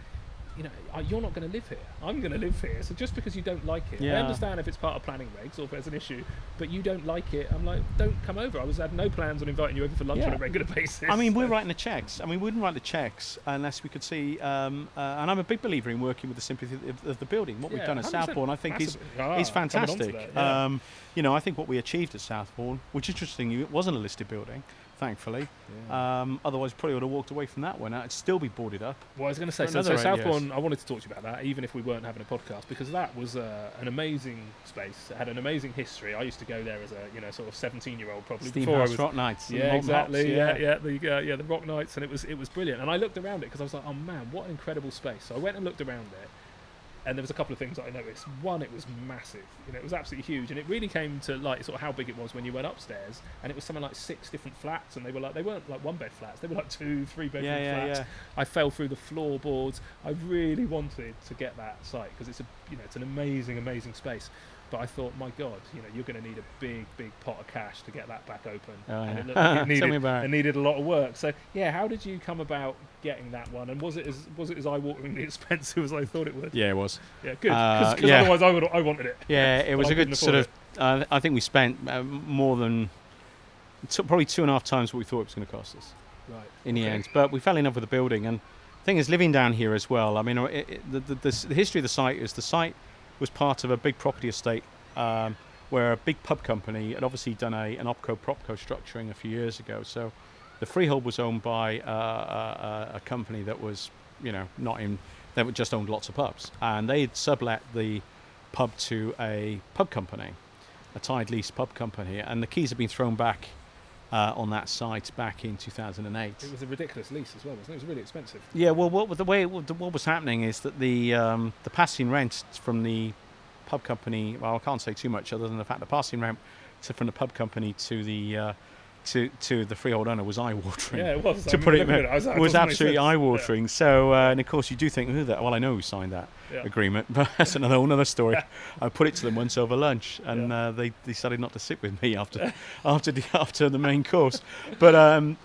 you know, you're not going to live here. I'm going to live here. So just because you don't like it, yeah. I understand if it's part of planning regs or if there's an issue, but you don't like it. I'm like, don't come over. I was had no plans on inviting you over for lunch yeah. on a regular basis. I mean, we're writing the checks. I mean, we wouldn't write the checks unless we could see. Um, uh, and I'm a big believer in working with the sympathy of, of the building. What yeah, we've done at Southbourne, I think, is ah, is fantastic. Um, you know, I think what we achieved at Southbourne, which interestingly, it wasn't a listed building thankfully. Yeah. Um, otherwise, probably would have walked away from that one. It'd still be boarded up. Well, I was going to say, so, so Southbourne, I wanted to talk to you about that, even if we weren't having a podcast, because that was uh, an amazing space. It had an amazing history. I used to go there as a, you know, sort of 17 year old, probably. Steam before House I was, Rock Nights. Yeah, exactly. Hops, yeah, yeah, yeah, the, uh, yeah, the Rock Nights, and it was, it was brilliant. And I looked around it because I was like, oh man, what an incredible space. So I went and looked around it and there was a couple of things that I noticed. One, it was massive. You know, it was absolutely huge, and it really came to like sort of how big it was when you went upstairs, and it was something like six different flats, and they were like they weren't like one bed flats, they were like two, three bedroom yeah, yeah, flats. Yeah. I fell through the floorboards. I really wanted to get that site because it's a you know it's an amazing, amazing space. But I thought, my God, you know, you're going to need a big, big pot of cash to get that back open. Oh, and yeah. it, looked, it, needed, it needed a lot of work. So, yeah, how did you come about getting that one? And was it as was it as eye-wateringly expensive as I thought it would? Yeah, it was. Yeah, good. Because uh, yeah. otherwise, I would I wanted it. Yeah, it was a good sort of. Uh, I think we spent uh, more than t- probably two and a half times what we thought it was going to cost us. Right. In the okay. end, but we fell in love with the building, and the thing is, living down here as well. I mean, it, it, the, the, the history of the site is the site was part of a big property estate um, where a big pub company had obviously done a, an opco propco structuring a few years ago. So the freehold was owned by uh, a, a, company that was, you know, not in, they just owned lots of pubs. And they had sublet the pub to a pub company, a tied lease pub company. And the keys had been thrown back uh, on that site back in 2008. It was a ridiculous lease as well, wasn't it? It was really expensive. Yeah, well, what, the way what, what was happening is that the um, the passing rent from the pub company. Well, I can't say too much other than the fact the passing rent to, from the pub company to the uh, to to the freehold owner was eye watering. Yeah, it was. to I put it, remember it. Was, it was absolutely eye watering. Yeah. So, uh, and of course, you do think, who that? Well, I know who signed that Yeah. agreement, but that's another whole another story. I put it to them once over lunch, and uh, they decided not to sit with me after after the after the main course. But um,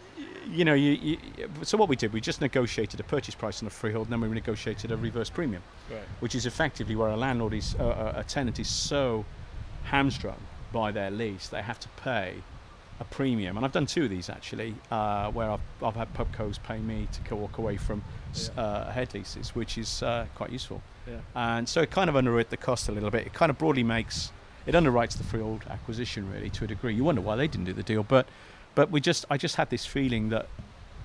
you know, you, you, so what we did, we just negotiated a purchase price on the freehold, and then we negotiated a reverse premium Right. which is effectively where a landlord is, uh, a tenant is so hamstrung by their lease, they have to pay a premium. And I've done two of these actually, uh, where I've, I've had pubcos pay me to walk away from Yeah. uh, head leases, which is uh, quite useful. Yeah. And so it kind of underwrote the cost a little bit. It kind of broadly makes it underwrites the freehold acquisition really to a degree. You wonder why they didn't do the deal, but but we just I just had this feeling that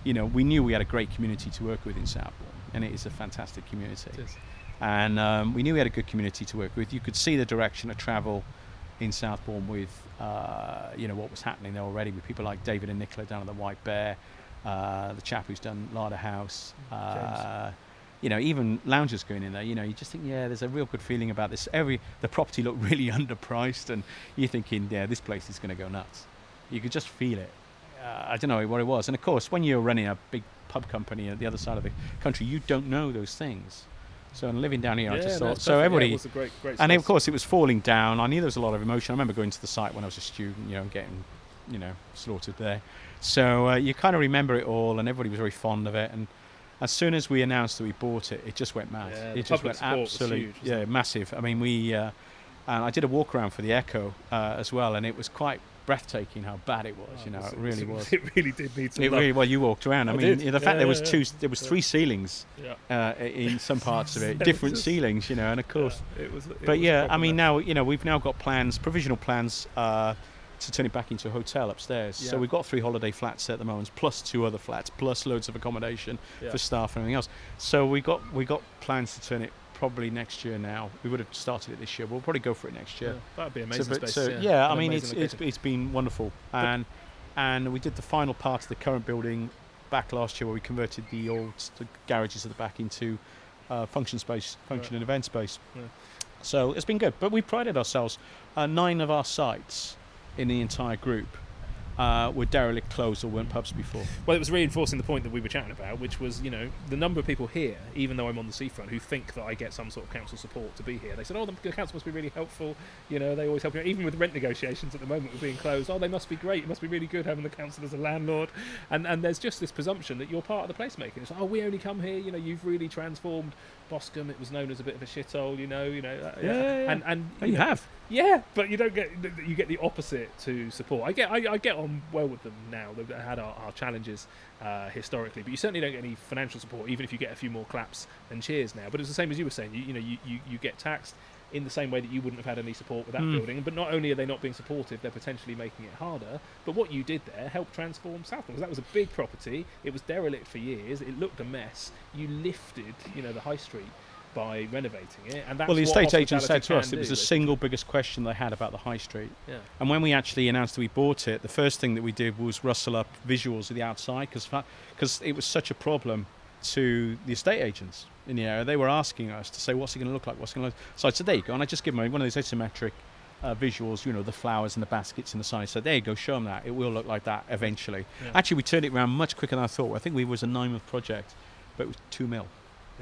you know we knew we had a great community to work with in Southbourne, and it is a fantastic community It is. and um, we knew we had a good community to work with. You could see the direction of travel in Southbourne with uh, you know what was happening there already with people like David and Nicola down at the White Bear, uh, the chap who's done Larder House. Uh, you know, even loungers going in there. You know, you just think, yeah, there's a real good feeling about this. Every the property looked really underpriced, and you're thinking, yeah, this place is going to go nuts. You could just feel it. Uh, I don't know what it was, and of course, when you're running a big pub company at the other side of the country, you don't know those things. So, and living down here, I just no, thought. So. Yeah, everybody, a great, great and of course, it was falling down. I knew there was a lot of emotion. I remember going to the site when I was a student, you know, getting, you know, slaughtered there. So uh, you kind of remember it all, and everybody was very fond of it. And as soon as we announced that we bought it, it just went mad. Yeah, it just went absolutely, yeah, massive. I mean, we, uh, and I did a walk around for the Echo uh, as well, and it was quite breathtaking how bad it was. Oh, you know, was- it really was. It really did need some It love. really well. You walked around. I, I mean, did. the fact Yeah, there was yeah, two, there was three ceilings Yeah. uh, in some parts of it, It different just- ceilings, you know, and of course. It was, it But yeah, I mean, now you know we've now got plans, provisional plans, uh, to turn it back into a hotel upstairs. Yeah. So we've got three holiday flats at the moment, plus two other flats, plus loads of accommodation Yeah. for staff and everything else. So we got we got plans to turn it probably next year. Now we would have started it this year. We'll probably go for it next year. Yeah, that'd be So, amazing but- space. so, yeah, yeah, I mean, it's, it's it's been wonderful, and and we did the final part of the current building back last year, where we converted the old the garages at the back into uh, function space, function Right. and event space. Yeah. So it's been good, but we prided ourselves. Uh, nine of our sites in the entire group uh, were derelict, closed, or weren't pubs before. Well, it was reinforcing the point that we were chatting about, which was, you know, the number of people here, even though I'm on the seafront, who think that I get some sort of council support to be here. They said, oh, the council must be really helpful. You know, they always help you. Even with rent negotiations at the moment, we're being closed. Oh, they must be great. It must be really good having the council as a landlord. And and there's just this presumption that you're part of the placemaking. It's like, oh, we only come here. You know, you've really transformed Boscombe. It was known as a bit of a shithole. You know, you know. uh, Yeah, yeah, yeah. And and Oh, you know, have. yeah, but you don't get you get the opposite to support. I get I, I get on well with them now. They've had our, our challenges uh, historically, but you certainly don't get any financial support, even if you get a few more claps and cheers now. But it's the same as you were saying. You, you know, you, you, you get taxed in the same way that you wouldn't have had any support with that Mm. building. But not only are they not being supportive, they're potentially making it harder. But what you did there helped transform Southbourne because that was a big property. It was derelict for years. It looked a mess. You lifted, you know, the high street by renovating it, and that's well, the estate agent said to us it was the single biggest question they had about the high street. Yeah. And when we actually announced that we bought it, the first thing that we did was rustle up visuals of the outside because it was such a problem to the estate agents in the area. They were asking us to say, what's it going to look like? What's going to look So I said, there you go. And I just give them one of those isometric uh, visuals, you know, the flowers and the baskets and the sign. So there you go, show them that. It will look like that eventually. Yeah. Actually, we turned it around much quicker than I thought. I think we was a nine month project, but it was two mil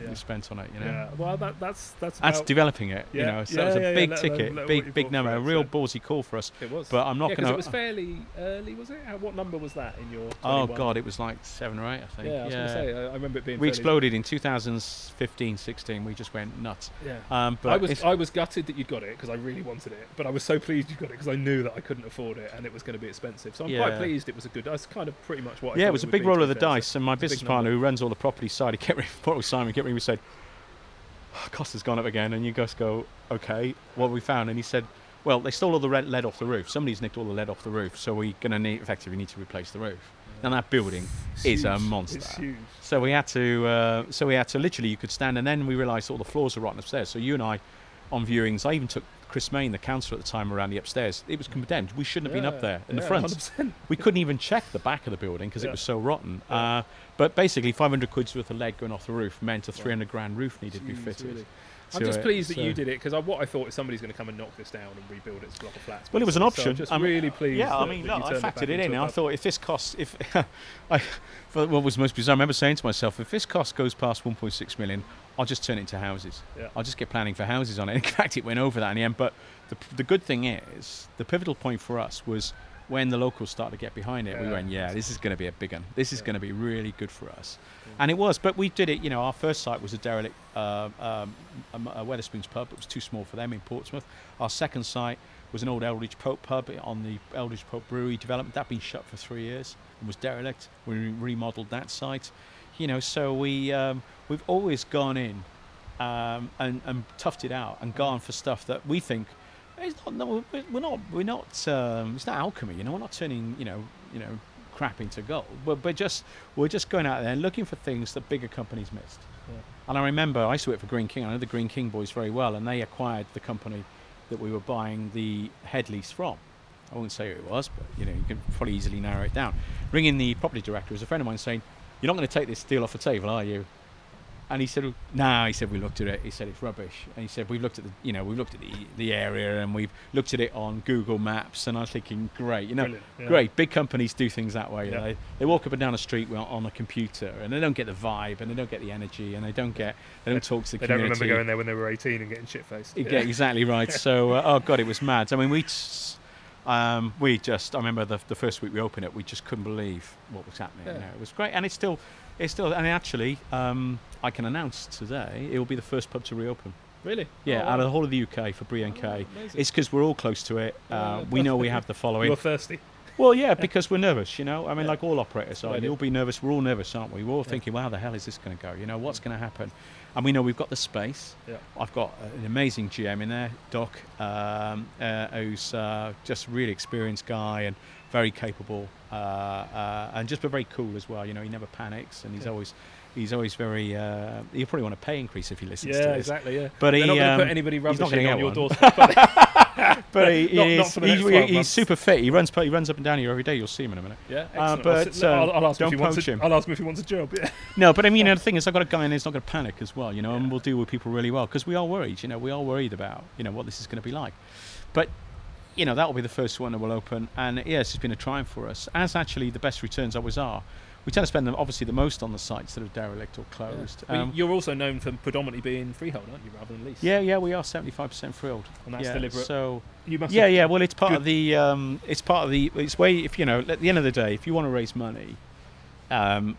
Yeah. we spent on it, you know. Yeah, well, that, that's that's That's about- developing it, you Yeah, know. So yeah, that was a yeah, yeah, big let ticket, let big you big number, a real so- ballsy call for us. It was, But I'm not yeah, 'cause gonna- It was fairly early, was it? How, what number was that in your? Oh God, it was like seven or eight, I think. Yeah, I was gonna say. I, I remember it being. we fairly- exploded in 2015, 16. We just went nuts. Yeah. Um, but I was I was gutted that you'd got it because I really wanted it, but I was so pleased you got it because I knew that I couldn't afford it and it was going to be expensive. So I'm quite pleased it was a good. That's kind of pretty much what. I yeah, it was a big roll of the dice, and my it's a big business partner, who runs all the property side, he kept ringing, thought it Simon, kept we said, "Oh, "Cost has gone up again," and you guys go, "Okay, what have we found?" And he said, "Well, they stole all the red lead off the roof. Somebody's nicked all the lead off the roof, so we're gonna need effectively need to replace the roof." And that building It's is a monster. Huge. So we had to, uh, so we had to literally, you could stand, and then we realised all the floors were rotten upstairs. So you and I, on viewings, I even took Chris Mayne, the councillor at the time, around the upstairs. It was condemned. We shouldn't have Yeah, been up there in yeah, the front. 100%. We couldn't even check the back of the building because Yeah. it was so rotten. Uh, but basically, 500 quid's worth of lead going off the roof meant a 300 grand roof needed to be fitted. really. I'm just it, pleased that so- you did it because what I thought is somebody's going to come and knock this down and rebuild its block of flats. Well, it was an basically. So option. I'm just I'm- really pleased. Yeah, I mean, that look, I turned it factored it in. I thought if this costs, if I, for what was most bizarre, I remember saying to myself, if this cost goes past 1.6 million, I'll just turn it into houses. Yeah. I'll just get planning for houses on it. In fact, it went over that in the end. But the, the good thing is, the pivotal point for us was when the locals started to get behind it. We went, yeah, this is going to be a big one. This is Yeah. going to be really good for us. And it was, but we did it. You know, our first site was a derelict uh, um, um, a Wetherspoons pub. It was too small for them in Portsmouth. Our second site was an old Eldridge Pope pub on the Eldridge Pope Brewery development. That'd been shut for three years and was derelict. We remodeled that site. You know, so we um, we've always gone in um, and, and toughed it out and gone for stuff that we think it's not. No, we're not. We're not. Um, it's not alchemy. You know, we're not turning. You know. You know. Crap into gold. We're, we're just we're just going out there and looking for things that bigger companies missed. Yeah. And I remember I used to work for Greene King. I know the Greene King boys very well, and they acquired the company that we were buying the head lease from. I won't say who it was, but you know you can probably easily narrow it down. Ringing the property director was a friend of mine saying, "You're not going to take this deal off the table, are you?" And he said, "No." He said, "We looked at it." He said, "It's rubbish." And he said, "We've looked at the, you know, we've looked at the, the area and we've looked at it on Google Maps." And I was thinking, "Great, you know, yeah. great. Big companies do things that way. Yeah. They, they walk up and down the street on a computer, and they don't get the vibe, and they don't get the energy, and they don't get, they don't talk to the They don't remember going there when they were 18 and getting shit faced. Get exactly right. So, uh, oh god, it was mad. I mean, we, t- um, we just, I remember the, the first week we opened it, we just couldn't believe what was happening. Yeah. You know, it was great, and it's still, it's still, and actually, um, I can announce today it will be the first pub to reopen. Really? Yeah, Oh, out of the whole of the UK for Brie and Oh, K. amazing. It's because we're all close to it. Uh, we know we have the following. You're thirsty. Well, yeah, because we're nervous, you know. I mean, Yeah. like all operators are. Right, You'll be nervous. We're all nervous, aren't we? We're all Yeah. thinking, well, how the hell is this going to go? You know, what's going to happen? And we know we've got the space. Yeah. I've got an amazing GM in there, Doc, um, uh, who's uh, just a really experienced guy and very capable, uh, uh, and just very cool as well. You know, he never panics, and he's Yeah. always, he's always very. Uh, he'll probably want a pay increase if he listens Yeah, to this. Yeah, exactly. Yeah. But They're he, not going to um, put anybody he's not rubbishing on your doorstep. But But he, he not is- for the he's, next 12 he's months. super fit. He runs, he runs up and down here every day. You'll see him in a minute. yeah, Uh, but, I'll, I'll, ask him don't if he wants poach a, him. I'll ask him if he wants a job. Yeah. No, but I mean, you know, the thing is, I've got a guy in there who's not going to panic as well, you know, and we'll deal with people really well because we are worried, you know, we are worried about, you know, what this is going to be like. But, you know, that will be the first one that will open, and yes, it's been a triumph for us, as actually the best returns always are. We tend to spend them obviously the most on the sites that are derelict or closed. Well, Um, you're also known for predominantly being freehold, aren't you, rather than lease? yeah, yeah, we are seventy-five percent freehold. And that's yeah, deliberate. So You must. yeah, yeah. Well, it's part good- of the. Um, it's part of the. It's way if you know. At the end of the day, if you want to raise money, um,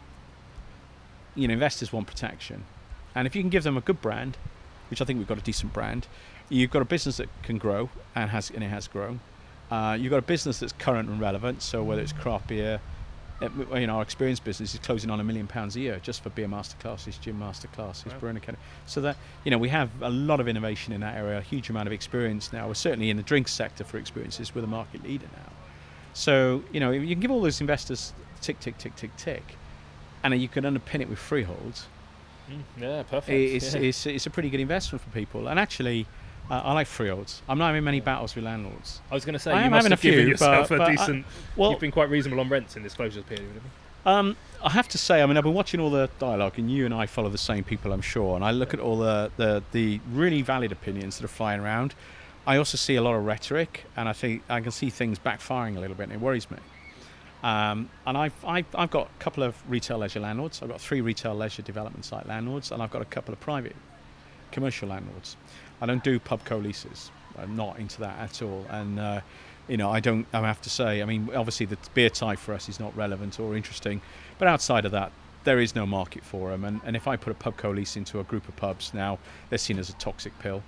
you know, investors want protection, and if you can give them a good brand, which I think we've got a decent brand, you've got a business that can grow and has and it has grown. Uh, you've got a business that's current and relevant. So whether it's craft beer, you know, our experience business is closing on a million pounds a year just for beer master classes, gym master classes, Wow. brewing academy. So that you know, we have a lot of innovation in that area, a huge amount of experience now. We're certainly in the drinks sector for experiences. We're the market leader now. So you know, you can give all those investors tick, tick, tick, tick, tick, and you can underpin it with freeholds. Mm, yeah, perfect. It's, yeah. it's, it's a pretty good investment for people. And actually, uh, I like freeholds. I'm not having many battles with landlords. I was going to say I you must having a have given few, yourself but- a but I- decent. Well, you've been quite reasonable on rents in this closure period. haven't you? Um, I have to say, I mean, I've been watching all the dialogue, and you and I follow the same people, I'm sure. And I look at all the, the, the really valid opinions that are flying around. I also see a lot of rhetoric, and I think I can see things backfiring a little bit, and it worries me. Um, and I've, I've, I've got a couple of retail leisure landlords. I've got three retail leisure development site landlords, and I've got a couple of private commercial landlords. I don't do pub co-leases. I'm not into that at all. And uh, you know, I don't. I have to say, I mean, obviously the beer type for us is not relevant or interesting, but outside of that, there is no market for them. And, and if I put a pub co-lease into a group of pubs now, they're seen as a toxic pill,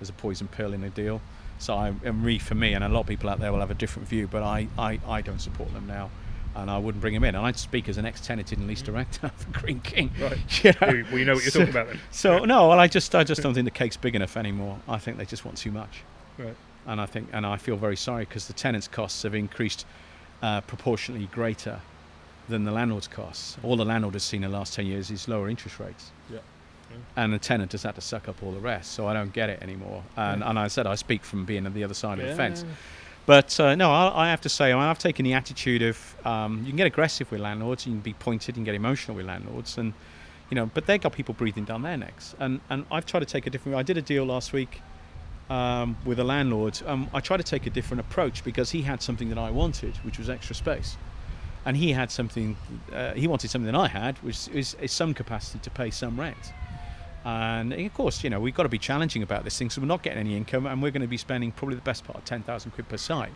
as a poison pill in a deal. So I, and really, for me, and a lot of people out there will have a different view, but I, I, I don't support them now. And I wouldn't bring him in. And I'd speak as an ex-tenanted and lease director for Greene King. Right. You know? well, you know what you're So- talking about then. So no, well, I just I just don't think the cake's big enough anymore. I think they just want too much, Right. and I think and I feel very sorry because the tenants' costs have increased uh, proportionately greater than the landlord's costs. All the landlord has seen in the last ten years is lower interest rates. Yeah. and the tenant has had to suck up all the rest. So I don't get it anymore. And, yeah. and I said I speak from being on the other side yeah. of the fence. But uh, no, I, I, have to say, I have taken the attitude of um, you can get aggressive with landlords, you can be pointed, can get emotional with landlords, and you know, but they've got people breathing down their necks. And and I've tried to take a different. I did a deal last week um, with a landlord. Um, I tried to take a different approach because he had something that I wanted, which was extra space, and he had something. Uh, he wanted something that I had, which is, is some capacity to pay some rent. And of course, you know, we've got to be challenging about this thing. So we're not getting any income, and we're going to be spending probably the best part of 10,000 quid per site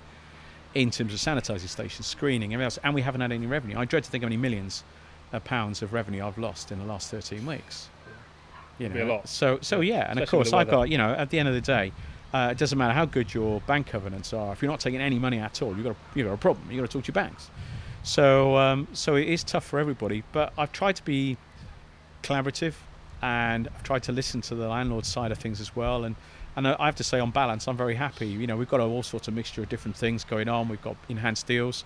in terms of sanitising stations, screening, everything else. And we haven't had any revenue. I dread to think how many millions of pounds of revenue I've lost in the last 13 weeks. You know, a lot. So, so yeah, and Especially of course, I've got, you know, at the end of the day, uh, it doesn't matter how good your bank covenants are. If you're not taking any money at all, you've got a, you've got a problem. You've got to talk to your banks. So, um, so it is tough for everybody. But I've tried to be collaborative and I've tried to listen to the landlord side of things as well. And and I have to say, on balance, I'm very happy. You know, we've got all sorts of mixture of different things going on. We've got enhanced deals.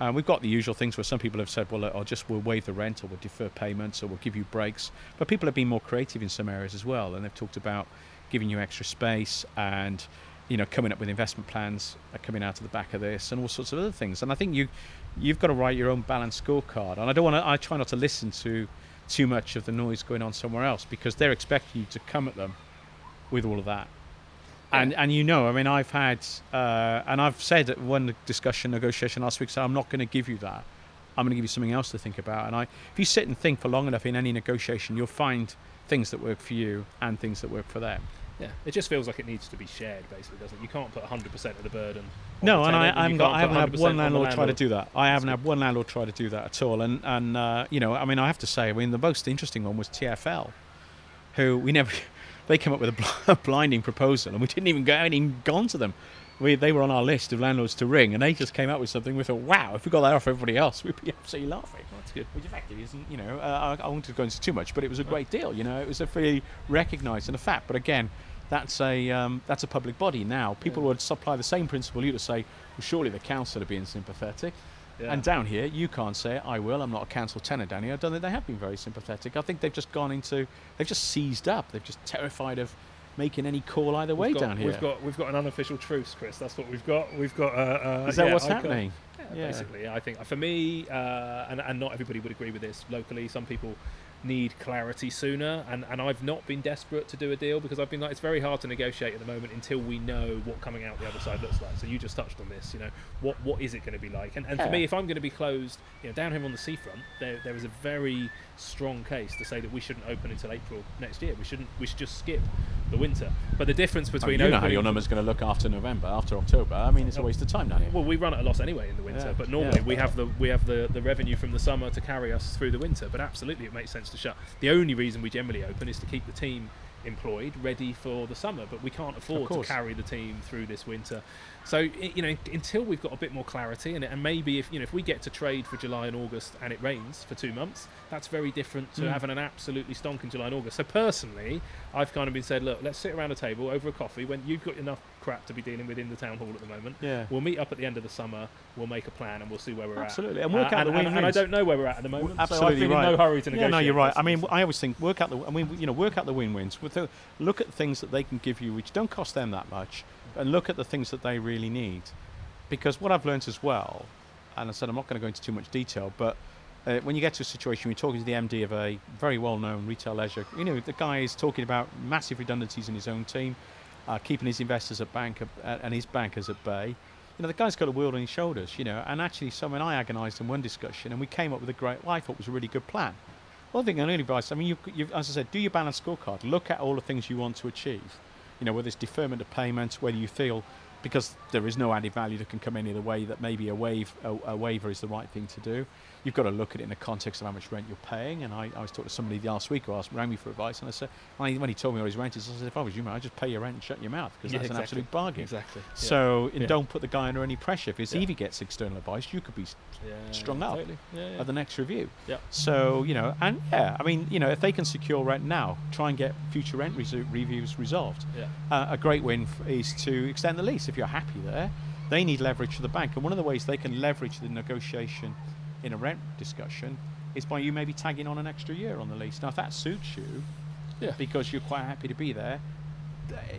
Uh, we've got the usual things where some people have said, well, I'll just we'll waive the rent or we'll defer payments or we'll give you breaks. But people have been more creative in some areas as well, and they've talked about giving you extra space and you know coming up with investment plans coming out of the back of this and all sorts of other things. And I think you you've got to write your own balanced scorecard. And I don't want to. I try not to listen to too much of the noise going on somewhere else because they're expecting you to come at them with all of that. And and you know, I mean, I've had uh, and I've said at one discussion negotiation last week, so I'm not going to give you that. I'm going to give you something else to think about. And I, if you sit and think for long enough in any negotiation, you'll find things that work for you and things that work for them. Yeah, it just feels like it needs to be shared, basically, doesn't it? You can't put 100% of the burden. no, and I, I'm got, I haven't had one landlord, try to do that. I haven't had one landlord try to do that at all. And and uh, you know, I mean, I have to say, I mean, the most interesting one was TFL, who we never, they came up with a, blinding proposal, and we didn't even go, even gone to them. We, they were on our list of landlords to ring, and they just came up with something. We thought, wow, if we got that off everybody else, we'd be absolutely laughing. That's good. Which effectively isn't, you know, uh, I, I won't go into too much, but it was a great deal. You know, it was a fairly recognised and a fact. But again, that's a um, that's a public body now. People yeah. would supply the same principle. You would say, well, surely the council are being sympathetic. Yeah. And down here, you can't say it. I will. I'm not a council tenant down here. I don't think they have been very sympathetic. I think they've just gone into, they've just seized up. They've just terrified of making any call either way got, down here. We've got we've got an unofficial truce, Chris. That's what we've got. We've got. Uh, uh, Is that yeah, what's I've happening? Got, yeah, yeah, Basically, I think for me, uh, and and not everybody would agree with this locally. Some people need clarity sooner and, and I've not been desperate to do a deal because I've been like it's very hard to negotiate at the moment until we know what coming out the other side looks like so you just touched on this you know what what is it going to be like and, and yeah. for me if I'm going to be closed you know down here on the seafront there, there is a very strong case to say that we shouldn't open until April next year we shouldn't we should just skip the winter but the difference between I mean, you know how your number's going to look after November after October I mean it's a waste of time here well we run at a loss anyway in the winter yeah. but normally yeah. we have the we have the, the revenue from the summer to carry us through the winter but absolutely it makes sense to shut. The only reason we generally open is to keep the team employed, ready for the summer. But we can't afford to carry the team through this winter. So you know, until we've got a bit more clarity, and, and maybe if you know if we get to trade for July and August and it rains for two months, that's very different to mm. having an absolutely stonking July and August. So personally, I've kind of been said, look, let's sit around a table over a coffee when you've got enough crap to be dealing with in the town hall at the moment. Yeah. We'll meet up at the end of the summer. We'll make a plan and we'll see where we're absolutely. at. Absolutely, and work uh, out and, the win. And, I don't know where we're at at the moment. Absolutely so right. In no hurry to negotiate. Yeah, no, you're right. I mean, I always think work out the. I mean, you know, work out the win-wins. With look at things that they can give you, which don't cost them that much, and look at the things that they really need. Because what I've learned as well, and I said I'm not going to go into too much detail, but uh, when you get to a situation, you're talking to the MD of a very well-known retail leisure. You know, the guy is talking about massive redundancies in his own team, uh, keeping his investors at bank uh, and his bankers at bay. You know, the guy's got a world on his shoulders. You know, and actually, someone I agonised in one discussion, and we came up with a great, I thought was a really good plan. One thing, only advice. I mean, you, as I said, do your balance scorecard. Look at all the things you want to achieve. You know, whether it's deferment of payments, whether you feel because there is no added value that can come any other way that maybe a waive a, a waiver is the right thing to do you've got to look at it in the context of how much rent you're paying. And I, I was talking to somebody last week who asked, rang me for advice, and I said, when he, when he told me what his rent is, I said, if I was you, man, I'd just pay your rent and shut your mouth because yeah, that's exactly. an absolute bargain. Exactly. So yeah. don't put the guy under any pressure. If yeah. he gets external advice, you could be strung up totally. at the next review. Yeah. So you know, and yeah, I mean, you know, if they can secure rent now, try and get future rent reviews resolved. Yeah. Uh, a great win f- is to extend the lease if you're happy there. They need leverage to the bank, and one of the ways they can leverage the negotiation in a rent discussion is by you maybe tagging on an extra year on the lease. Now, if that suits you, Yeah. because you're quite happy to be there.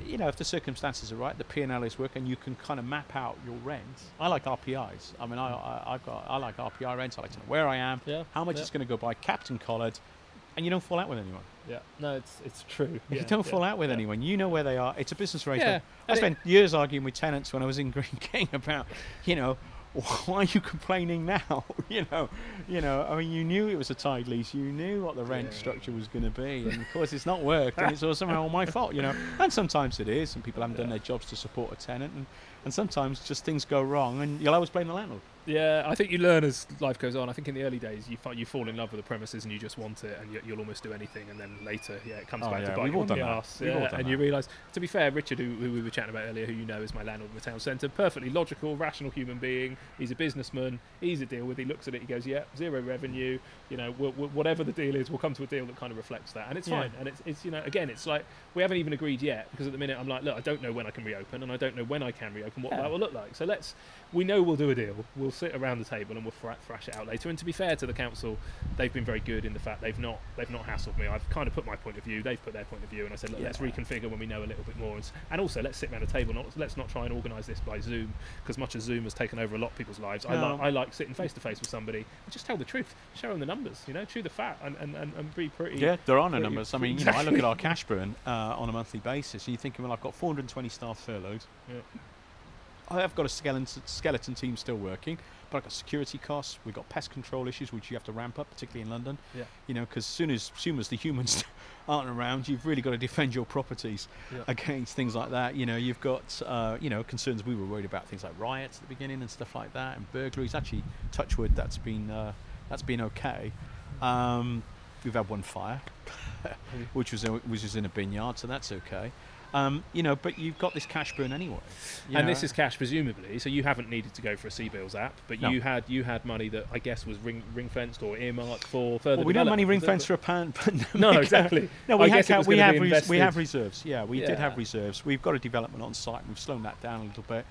You know, if the circumstances are right, the P and L is working, you can kind of map out your rent. I like RPIs. I mean, I, I I've got I like RPI rents. I like to know where I am, Yeah. how much yeah. it's going to go by, Captain collared, and you don't fall out with anyone. Yeah. No, it's it's true. you Yeah, don't yeah, fall out with yeah. anyone. You know where they are. It's a business Yeah. I and it- spent years arguing with tenants when I was in Greene King about, you know, why are you complaining now? you know, you know. I mean, you knew it was a tied lease. You knew what the rent structure was going to be, and of course, it's not worked, and it's all somehow all my fault. You know, and sometimes it is, and people haven't done their jobs to support a tenant, and, and sometimes just things go wrong, and you'll always blame the landlord. Yeah, I think you learn as life goes on. I think in the early days you you fall in love with the premises and you just want it, and you, you'll almost do anything. And then later, yeah, it comes Oh, back yeah, to bite you all in the that. We've Yeah, and you realise, to be fair, Richard, who, who we were chatting about earlier, who you know is my landlord in the town centre, perfectly logical, rational human being. He's a businessman. He's a deal with. He looks at it. He goes, "Yeah, zero revenue. You know, we'll, we'll, whatever the deal is, we'll come to a deal that kind of reflects that." And it's Yeah. fine. And it's, it's you know, again, it's like we haven't even agreed yet because at the minute I'm like, look, I don't know when I can reopen, and I don't know when I can reopen. What Yeah. that will look like. So let's we know we'll do a deal. We'll sit around the table and we'll thra- thrash it out later. And to be fair to the council, they've been very good in the fact they've not they've not hassled me. I've kind of put my point of view. They've put their point of view, and I said, look, let's reconfigure when we know a little bit more. And, and also, let's sit around a table. Not let's not try and organise this by Zoom because much as Zoom has taken over a lot of people's lives, I No. like I like sitting face to face with somebody and just tell the truth, show them the numbers, you know, chew the fat, and and, and, and be pretty. Yeah, there are no numbers. I mean, you know, I look at our cash burn uh, on a monthly basis, and you're thinking, well, I've got 420 staff furloughed. Yeah. I have got a skeleton, skeleton team still working, but I've got security costs. We've got pest control issues, which you have to ramp up, particularly in London. Yeah. You know, because soon as soon as the humans aren't around, you've really got to defend your properties Yeah. against things like that. You know, you've got uh, you know concerns. We were worried about things like riots at the beginning and stuff like that, and burglaries. Actually, touchwood, that's been uh, that's been okay. Um, we've had one fire, which was which was in a vineyard, so that's okay. Um, you know, but you've got this cash burn anyway. and know. this is cash presumably, so you haven't needed to go for a CBILS app, but No. you had you had money that I guess was ring ring fenced or earmarked for further. Well, we don't have money ring fenced for a pan-. No, exactly. No, we I ca- we have res- we have reserves. Yeah, we did have reserves. We've got a development on site. and We've slowed that down a little bit,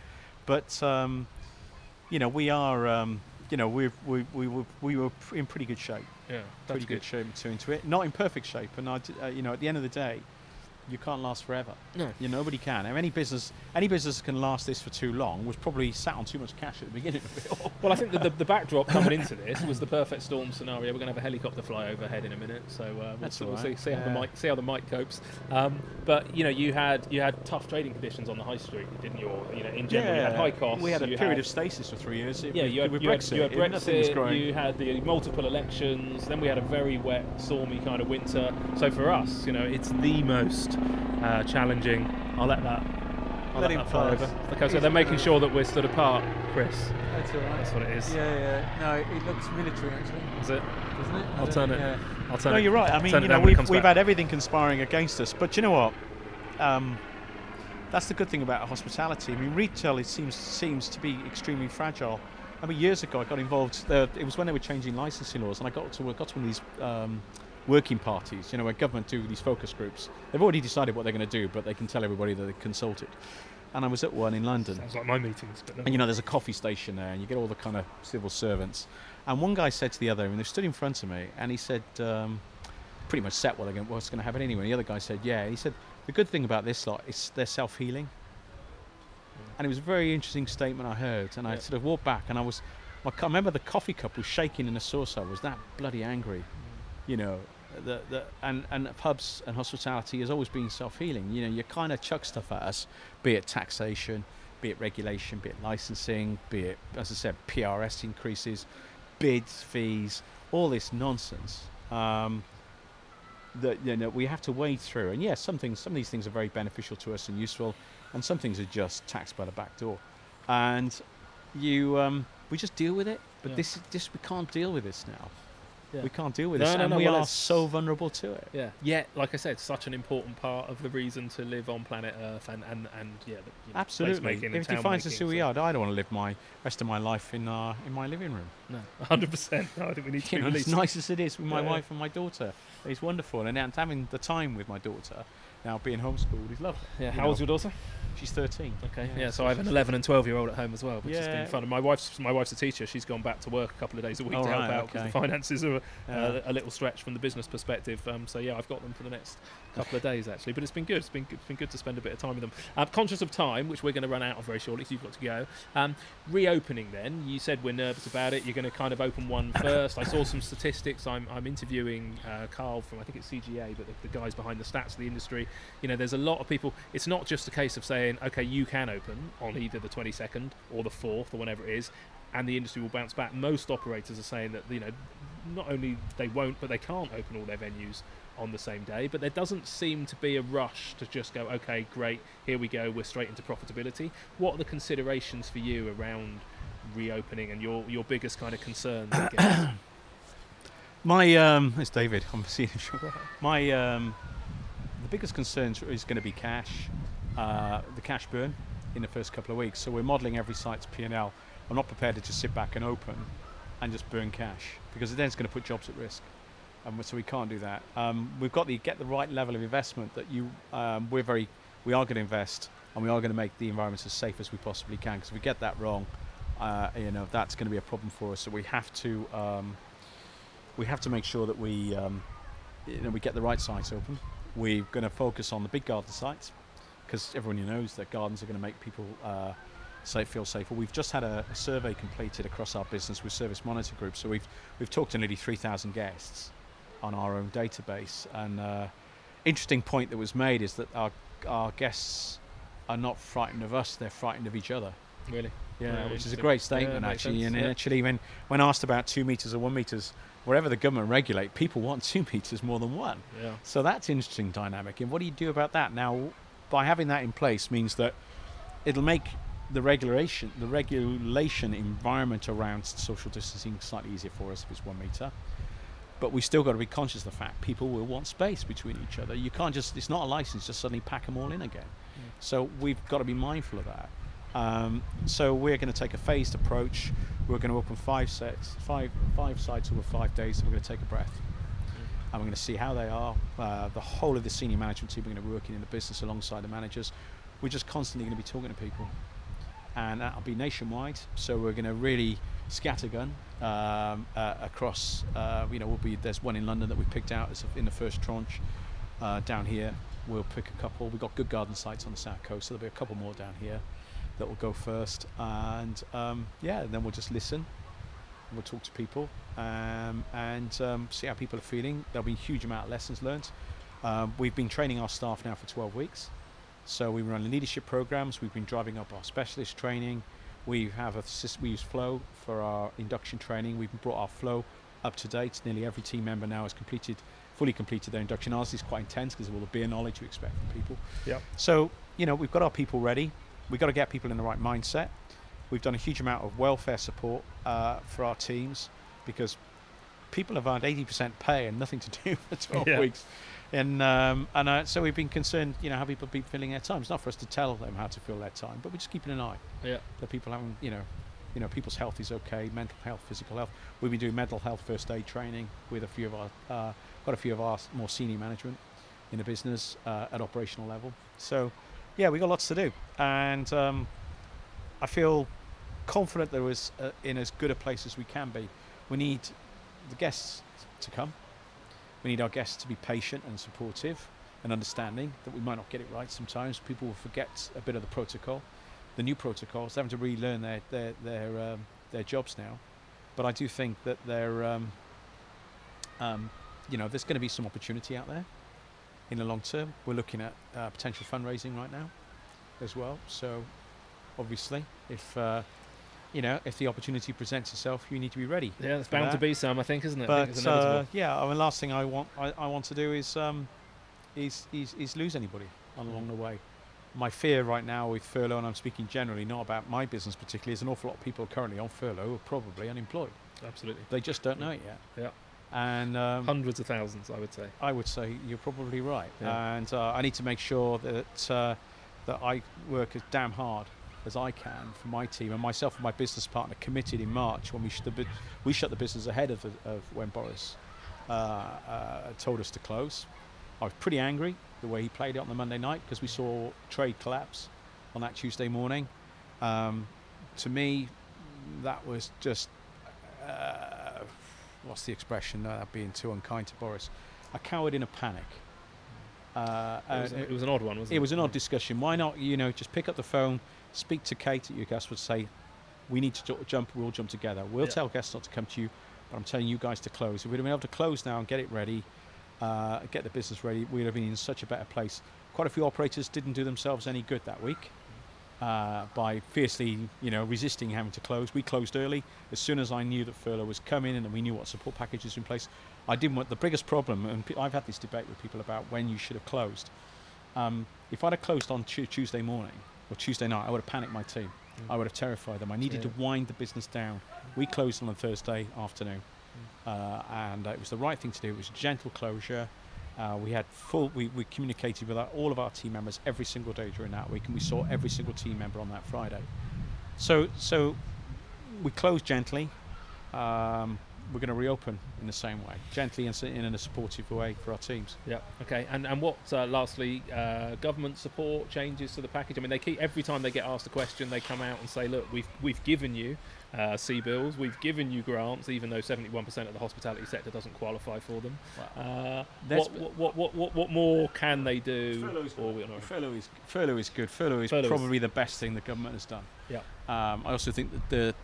but um, you know we are um, you know we we we were we were in pretty good shape. Yeah, that's pretty good shape to into it. Not in perfect shape, and I uh, you know at the end of the day, you can't last forever. No. You nobody can. And any business any business that can last this for too long was probably sat on too much cash at the beginning of it all. Well, I think that the, the backdrop coming into this was the perfect storm scenario. We're going to have a helicopter fly overhead in a minute, so uh, we'll, That's see, all we'll right. see, see how the Yeah. mic see how the mic copes. Um, but you know, you had you had tough trading conditions on the high street, didn't you? Or, you know, in general, you had high costs. We had a period had- of stasis for three years. yeah, with, you had, with you, had, Brexit. you had and was Brexit, growing. you had the multiple elections, then we had a very wet, stormy kind of winter. So for us, you know, it's the most uh, challenging. I'll let that. I'll Let let, him that fly pass. over. Okay, so they're making sure that we're stood apart, Chris. That's all right. That's what it is. Yeah, yeah. No, it looks military actually, Is it? doesn't it? I'll turn it. Yeah. I'll turn No, it. you're right. I mean, you know, down when it we've, we've had everything conspiring against us. But you know what? Um, that's the good thing about hospitality. I mean, retail it seems seems to be extremely fragile. I mean, years ago I got involved. Uh, it was when they were changing licensing laws, and I got to got to one of these um, working parties. You know, where government do these focus groups. They've already decided what they're going to do, but they can tell everybody that they consulted. And I was at one in London. Sounds like my meetings, but no. And you know, there's a coffee station there, and you get all the kind of civil servants. And one guy said to the other, and they stood in front of me, and he said, um, pretty much set what they're going, what's going to happen anyway. And the other guy said, yeah. He said, the good thing about this lot is they're self-healing. And it was a very interesting statement I heard, and I Yeah. sort of walked back, and I was, I remember the coffee cup was shaking in the saucer. I was that bloody angry, you know. The, the, and, and pubs and hospitality has always been self-healing. You know, you kind of chuck stuff at us, be it taxation, be it regulation, be it licensing, be it, as I said, PRS increases, bids, fees, all this nonsense um, that you know we have to wade through. And yes, some things, some of these things are very beneficial to us and useful, and some things are just taxed by the back door. And you, um, we just deal with it. But Yeah. this, this, we can't deal with this now. Yeah. We can't deal with No, this, no, and no, we well, are it's- so vulnerable to it. Yeah. Yet, like I said, such an important part of the reason to live on planet Earth and and, and yeah, the, you know, Absolutely. If it town defines us making, who we are, I don't want to live my rest of my life in uh, in my living room. No, hundred percent. No, I think we need to You be know, as nice as it is with my Yeah. wife and my daughter, it's wonderful. And, and having the time with my daughter, now being homeschooled. He's lovely. Yeah. How old's your daughter? She's 13. Okay. Yeah. yeah so, so, I have an 11 and 12 year old at home as well, which yeah. has been fun. And my wife's my wife's a teacher. She's gone back to work a couple of days a week oh, to help right, out because okay. the finances are uh, a little stretch from the business perspective. Um, so yeah, I've got them for the next couple of days actually. But it's been good. It's been been good to spend a bit of time with them. I'm conscious of time, which we're going to run out of very shortly. So you've got to go. Um, reopening then. You said we're nervous about it. You're going to kind of open one first. I saw some statistics. I'm I'm interviewing uh, Carl from I think it's CGA, but the, the guys behind the stats of the industry. You know, there's a lot of people. It's not just a case of saying, okay, you can open on either the 22nd or the 4th or whenever it is, and the industry will bounce back. Most operators are saying that you know, not only they won't, but they can't open all their venues on the same day. But there doesn't seem to be a rush to just go, okay, great, here we go, we're straight into profitability. What are the considerations for you around reopening and your your biggest kind of concerns? My um, it's David. I'm seeing My um, the biggest concern is going to be cash, uh, the cash burn in the first couple of weeks. So we're modelling every site's P&L. I'm not prepared to just sit back and open and just burn cash because then it's going to put jobs at risk. Um, so we can't do that. Um, we've got to get the right level of investment that you. Um, we're very. We are going to invest and we are going to make the environment as safe as we possibly can. Because if we get that wrong, uh, you know that's going to be a problem for us. So we have to. Um, we have to make sure that we, um, you know, we get the right sites open. We're going to focus on the big garden sites because everyone knows that gardens are going to make people uh, safe, feel safer. We've just had a, a, survey completed across our business with Service Monitor Group, so we've we've talked to nearly 3,000 guests on our own database. And uh, interesting point that was made is that our our guests are not frightened of us; they're frightened of each other. Really? Yeah, which is a great statement yeah, actually. Sense, and yeah. actually, when when asked about two meters or one meters, wherever the government regulate, people want two meters more than one. Yeah. So that's interesting dynamic. And what do you do about that now? By having that in place means that it'll make the regulation the regulation environment around social distancing slightly easier for us if it's one meter. But we still got to be conscious of the fact people will want space between each other. You can't just it's not a license just suddenly pack them all in again. Mm. So we've got to be mindful of that. Um, so we're going to take a phased approach. We're going to open five sets, five five sites over five days. And we're going to take a breath, mm. and we're going to see how they are. Uh, the whole of the senior management team are going to be working in the business alongside the managers. We're just constantly going to be talking to people, and that'll be nationwide. So we're going to really scattergun um, uh, across. Uh, you know, we'll be there's one in London that we picked out in the first tranche. Uh, down here, we'll pick a couple. We've got good garden sites on the south coast, so there'll be a couple more down here that will go first, and um, yeah, and then we'll just listen. We'll talk to people um, and um, see how people are feeling. There'll be a huge amount of lessons learned. Um, we've been training our staff now for 12 weeks, so we run leadership programs. We've been driving up our specialist training. We have a we use Flow for our induction training. We've brought our Flow up to date. Nearly every team member now has completed, fully completed their induction. Ours is quite intense because of all the beer knowledge you expect from people. Yeah. So you know we've got our people ready we've got to get people in the right mindset. We've done a huge amount of welfare support uh, for our teams because people have earned 80% pay and nothing to do for 12 yeah. weeks. And um, and uh, so we've been concerned, you know, how people be filling their time. It's not for us to tell them how to fill their time, but we're just keeping an eye. Yeah. That people haven't, you know, you know, people's health is okay, mental health, physical health. We've been doing mental health first aid training with a few of our, uh, got a few of our more senior management in the business uh, at operational level. So yeah, we got lots to do, and um, I feel confident that we're uh, in as good a place as we can be. We need the guests to come. We need our guests to be patient and supportive and understanding that we might not get it right sometimes. People will forget a bit of the protocol, the new protocols. Having to relearn their their their um, their jobs now. But I do think that they're, um, um, you know, there's going to be some opportunity out there in the long term. We're looking at uh, potential fundraising right now as well. So obviously, if uh, you know, if the opportunity presents itself, you need to be ready. Yeah, it's bound that. to be some, I think, isn't it? But uh, yeah, I mean, last thing I want I, I want to do is, um, is, is is lose anybody along the way. My fear right now with furlough, and I'm speaking generally, not about my business particularly, is an awful lot of people currently on furlough are probably unemployed. Absolutely. They just don't know it yet. Yeah and um, hundreds of thousands, I would say. I would say you're probably right, yeah. and uh, I need to make sure that uh, that I work as damn hard as I can for my team and myself and my business partner committed in March when we shut the, we shut the business ahead of, of when Boris uh, uh, told us to close. I was pretty angry the way he played it on the Monday night because we saw trade collapse on that Tuesday morning. Um, to me, that was just uh, what's the expression? That being too unkind to Boris. A coward in a panic. Uh, it, was, it, was, an odd one, wasn't it? It was an odd discussion. Why not, you know, just pick up the phone, speak to Kate at your guest would say, we need to jump, we'll jump together. We'll yeah. tell guests not to come to you, but I'm telling you guys to close. If we'd have been able to close now and get it ready, uh, get the business ready, we'd have been in such a better place. Quite a few operators didn't do themselves any good that week. Uh, by fiercely, you know, resisting having to close. We closed early. As soon as I knew that furlough was coming and we knew what support packages were in place, I didn't want the biggest problem. And I've had this debate with people about when you should have closed. Um, if I'd have closed on Tuesday morning or Tuesday night, I would have panicked my team. Mm. I would have terrified them. I needed yeah. to wind the business down. We closed on a Thursday afternoon, mm. uh, and uh, it was the right thing to do. It was a gentle closure. Uh, we had full. We, we communicated with our, all of our team members every single day during that week, and we saw every single team member on that Friday. So so we closed gently. Um, we're going to reopen in the same way, gently and in a supportive way for our teams. Yeah. Okay. And and what? Uh, lastly, uh, government support changes to the package. I mean, they keep every time they get asked a question, they come out and say, "Look, we've we've given you uh, bills, we've given you grants, even though 71% of the hospitality sector doesn't qualify for them." Wow. Uh, what, what, what, what, what more can they do? Furlough is, furlough is good. Furlough is furlough probably is. the best thing the government has done. Yeah. Um, I also think that the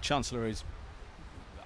chancellor is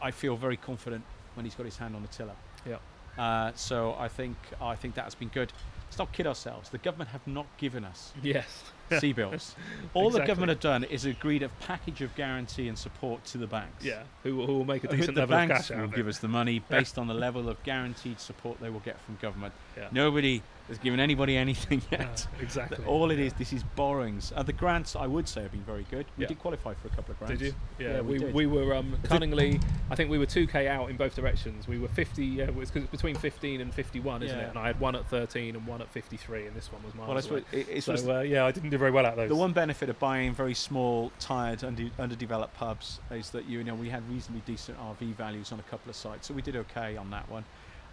I feel very confident when he's got his hand on the tiller. Yeah. Uh, so I think I think that has been good. Let's not kid ourselves. The government have not given us yes CBILS. All exactly. the government have done is agreed a package of guarantee and support to the banks. Yeah, who, who will make a decent the level banks of cash will give us the money based on the level of guaranteed support they will get from government. Yeah. Nobody has given anybody anything yet. Exactly. All it is, this is borrowings. Uh, the grants, I would say, have been very good. We yeah. did qualify for a couple of grants. Did you? Yeah, yeah we, we, we, were um, cunningly, I think we were 2k out in both directions. We were 50, uh, it was between 15 and 51, isn't it? And I had one at 13 and one at 53, and this one was mine. Well. It, so, uh, yeah, I didn't do very well at those. The one benefit of buying very small, tired, under, underdeveloped pubs is that you know we had reasonably decent RV values on a couple of sites, so we did okay on that one.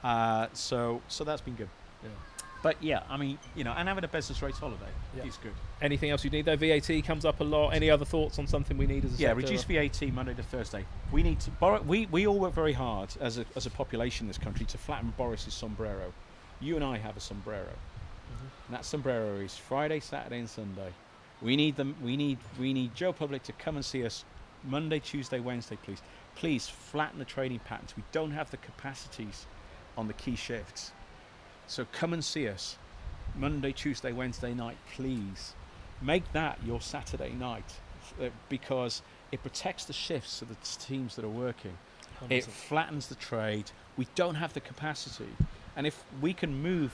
Uh, so so that's been good. Yeah. But yeah, I mean, you know, and having a business rates holiday yeah. is good. Anything else you need though? VAT comes up a lot. Any other thoughts on something we need as a yeah? Reduce VAT Monday to Thursday. We need to borrow. We we all work very hard as a as a population in this country to flatten Boris's sombrero. You and I have a sombrero, mm-hmm. and that sombrero is Friday, Saturday, and Sunday. We need them. We need we need Joe Public to come and see us Monday, Tuesday, Wednesday, please. Please flatten the trading patterns. We don't have the capacities on the key shifts. So come and see us Monday, Tuesday, Wednesday night, please. Make that your Saturday night uh, because it protects the shifts of the teams that are working. 100%. It flattens the trade. We don't have the capacity. And if we can move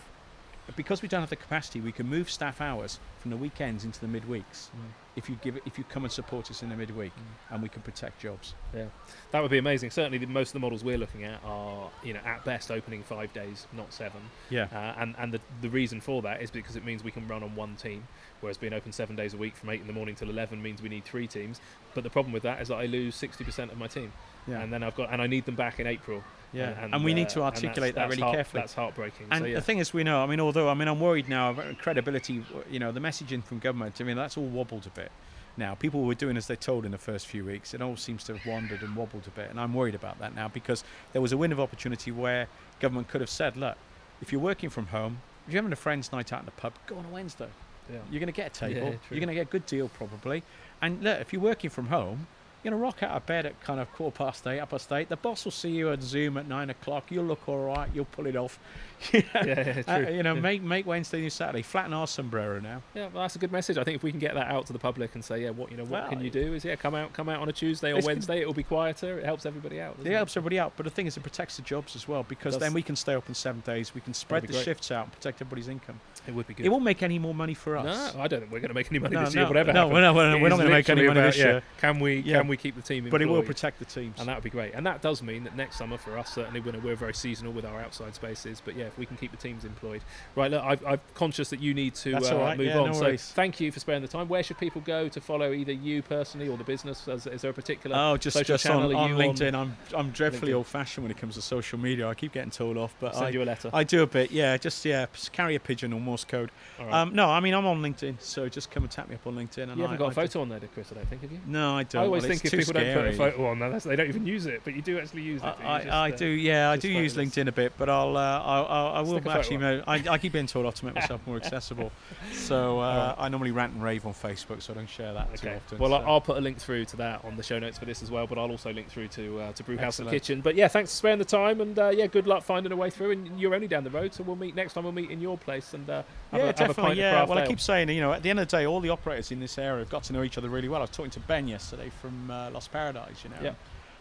because we don't have the capacity, we can move staff hours from the weekends into the midweeks. Mm. If you give it, if you come and support us in the midweek, mm. and we can protect jobs. Yeah, that would be amazing. Certainly, the, most of the models we're looking at are, you know, at best opening five days, not seven. Yeah. Uh, and and the the reason for that is because it means we can run on one team, whereas being open seven days a week from eight in the morning till eleven means we need three teams. But the problem with that is that I lose sixty percent of my team. Yeah. And then I've got and I need them back in April. Yeah, and, and we uh, need to articulate that really heart, carefully. That's heartbreaking. And so, yeah. the thing is, we know. I mean, although I mean, I'm worried now. about Credibility, you know, the messaging from government. I mean, that's all wobbled a bit. Now, people were doing as they told in the first few weeks. It all seems to have wandered and wobbled a bit, and I'm worried about that now because there was a window of opportunity where government could have said, "Look, if you're working from home, if you're having a friends' night out in the pub, go on a Wednesday. Yeah. You're going to get a table. Yeah, you're going to get a good deal probably. And look, if you're working from home, you're gonna rock out of bed at kind of quarter past eight, up past eight. The boss will see you at Zoom at nine o'clock. You'll look all right. You'll pull it off. yeah, yeah, uh, true. Uh, you know, make make Wednesday new Saturday. Flatten our sombrero now. Yeah, well, that's a good message. I think if we can get that out to the public and say, yeah, what you know, what well, can you do? Is yeah, come out, come out on a Tuesday or Wednesday. It'll be quieter. It helps everybody out. It, it helps everybody out. But the thing is, it protects the jobs as well because then we can stay open seven days. We can spread the great. shifts out and protect everybody's income. It would be good. It won't make any more money for us. No, I don't think we're going to make any money no, this no, year. Whatever. No, happens. we're not, we're not, not going to make any money about, this year. Can we? Can we keep the team. Employed. But it will protect the teams, and that would be great. And that does mean that next summer for us, certainly, we're, we're very seasonal with our outside spaces. But yeah, if we can keep the teams employed, right? Look, i am conscious that you need to uh, right. move yeah, on. No so worries. thank you for sparing the time. Where should people go to follow either you personally or the business? Is, is there a particular oh, just, social just channel? on, on LinkedIn. On I'm I'm dreadfully old-fashioned when it comes to social media. I keep getting told off, but send I, you a letter. I do a bit. Yeah, just yeah, carry a pigeon or Morse code. Right. Um, no, I mean I'm on LinkedIn, so just come and tap me up on LinkedIn. And you haven't I, got I a photo on there, Chris? I don't think, have you? No, I don't. I always well, think if people scary. don't put a photo on they don't even use it. But you do actually use it. I, do I, just, I uh, do, yeah, I do use. LinkedIn a bit, but I'll, uh, I'll, I'll I will Stick a photo actually. Know, I, I keep being told off to make myself more accessible. So uh, I normally rant and rave on Facebook, so I don't share that too often. Well, so. I'll put a link through to that on the show notes for this as well, but I'll also link through to uh, to Brewhouse and Kitchen. But yeah, thanks for sparing the time, and uh, yeah, good luck finding a way through. And you're only down the road, so we'll meet next time. We'll meet in your place and uh, have, yeah, a, have a pint of yeah. craft Well, I keep saying, you know, at the end of the day, all the operators in this area have got to know each other really well. I was talking to Ben yesterday from uh, Lost Paradise, you know, Yeah.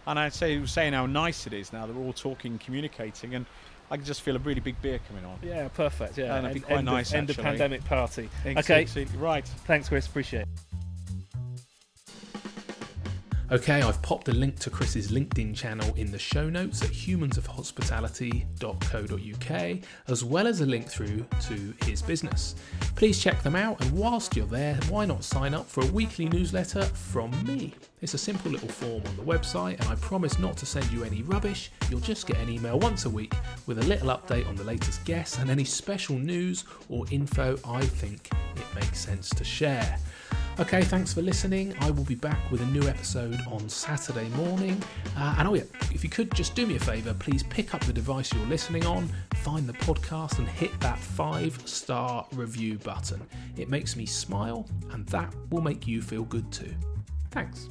and I'd say he was saying how nice it is now that we're all talking, communicating, and I can just feel a really big beer coming on. Yeah, perfect. Yeah, And that'd be quite end nice, Of, end of pandemic party. Okay, right. thanks, Chris. Appreciate it. Okay, I've popped a link to Chris's LinkedIn channel in the show notes at humansofhospitality.co.uk, as well as a link through to his business. Please check them out, and whilst you're there, why not sign up for a weekly newsletter from me? It's a simple little form on the website, and I promise not to send you any rubbish. You'll just get an email once a week with a little update on the latest guests and any special news or info I think it makes sense to share. Okay, thanks for listening. I will be back with a new episode on Saturday morning. Uh, and oh, yeah, if you could just do me a favour, please pick up the device you're listening on, find the podcast, and hit that five star review button. It makes me smile, and that will make you feel good too. Thanks.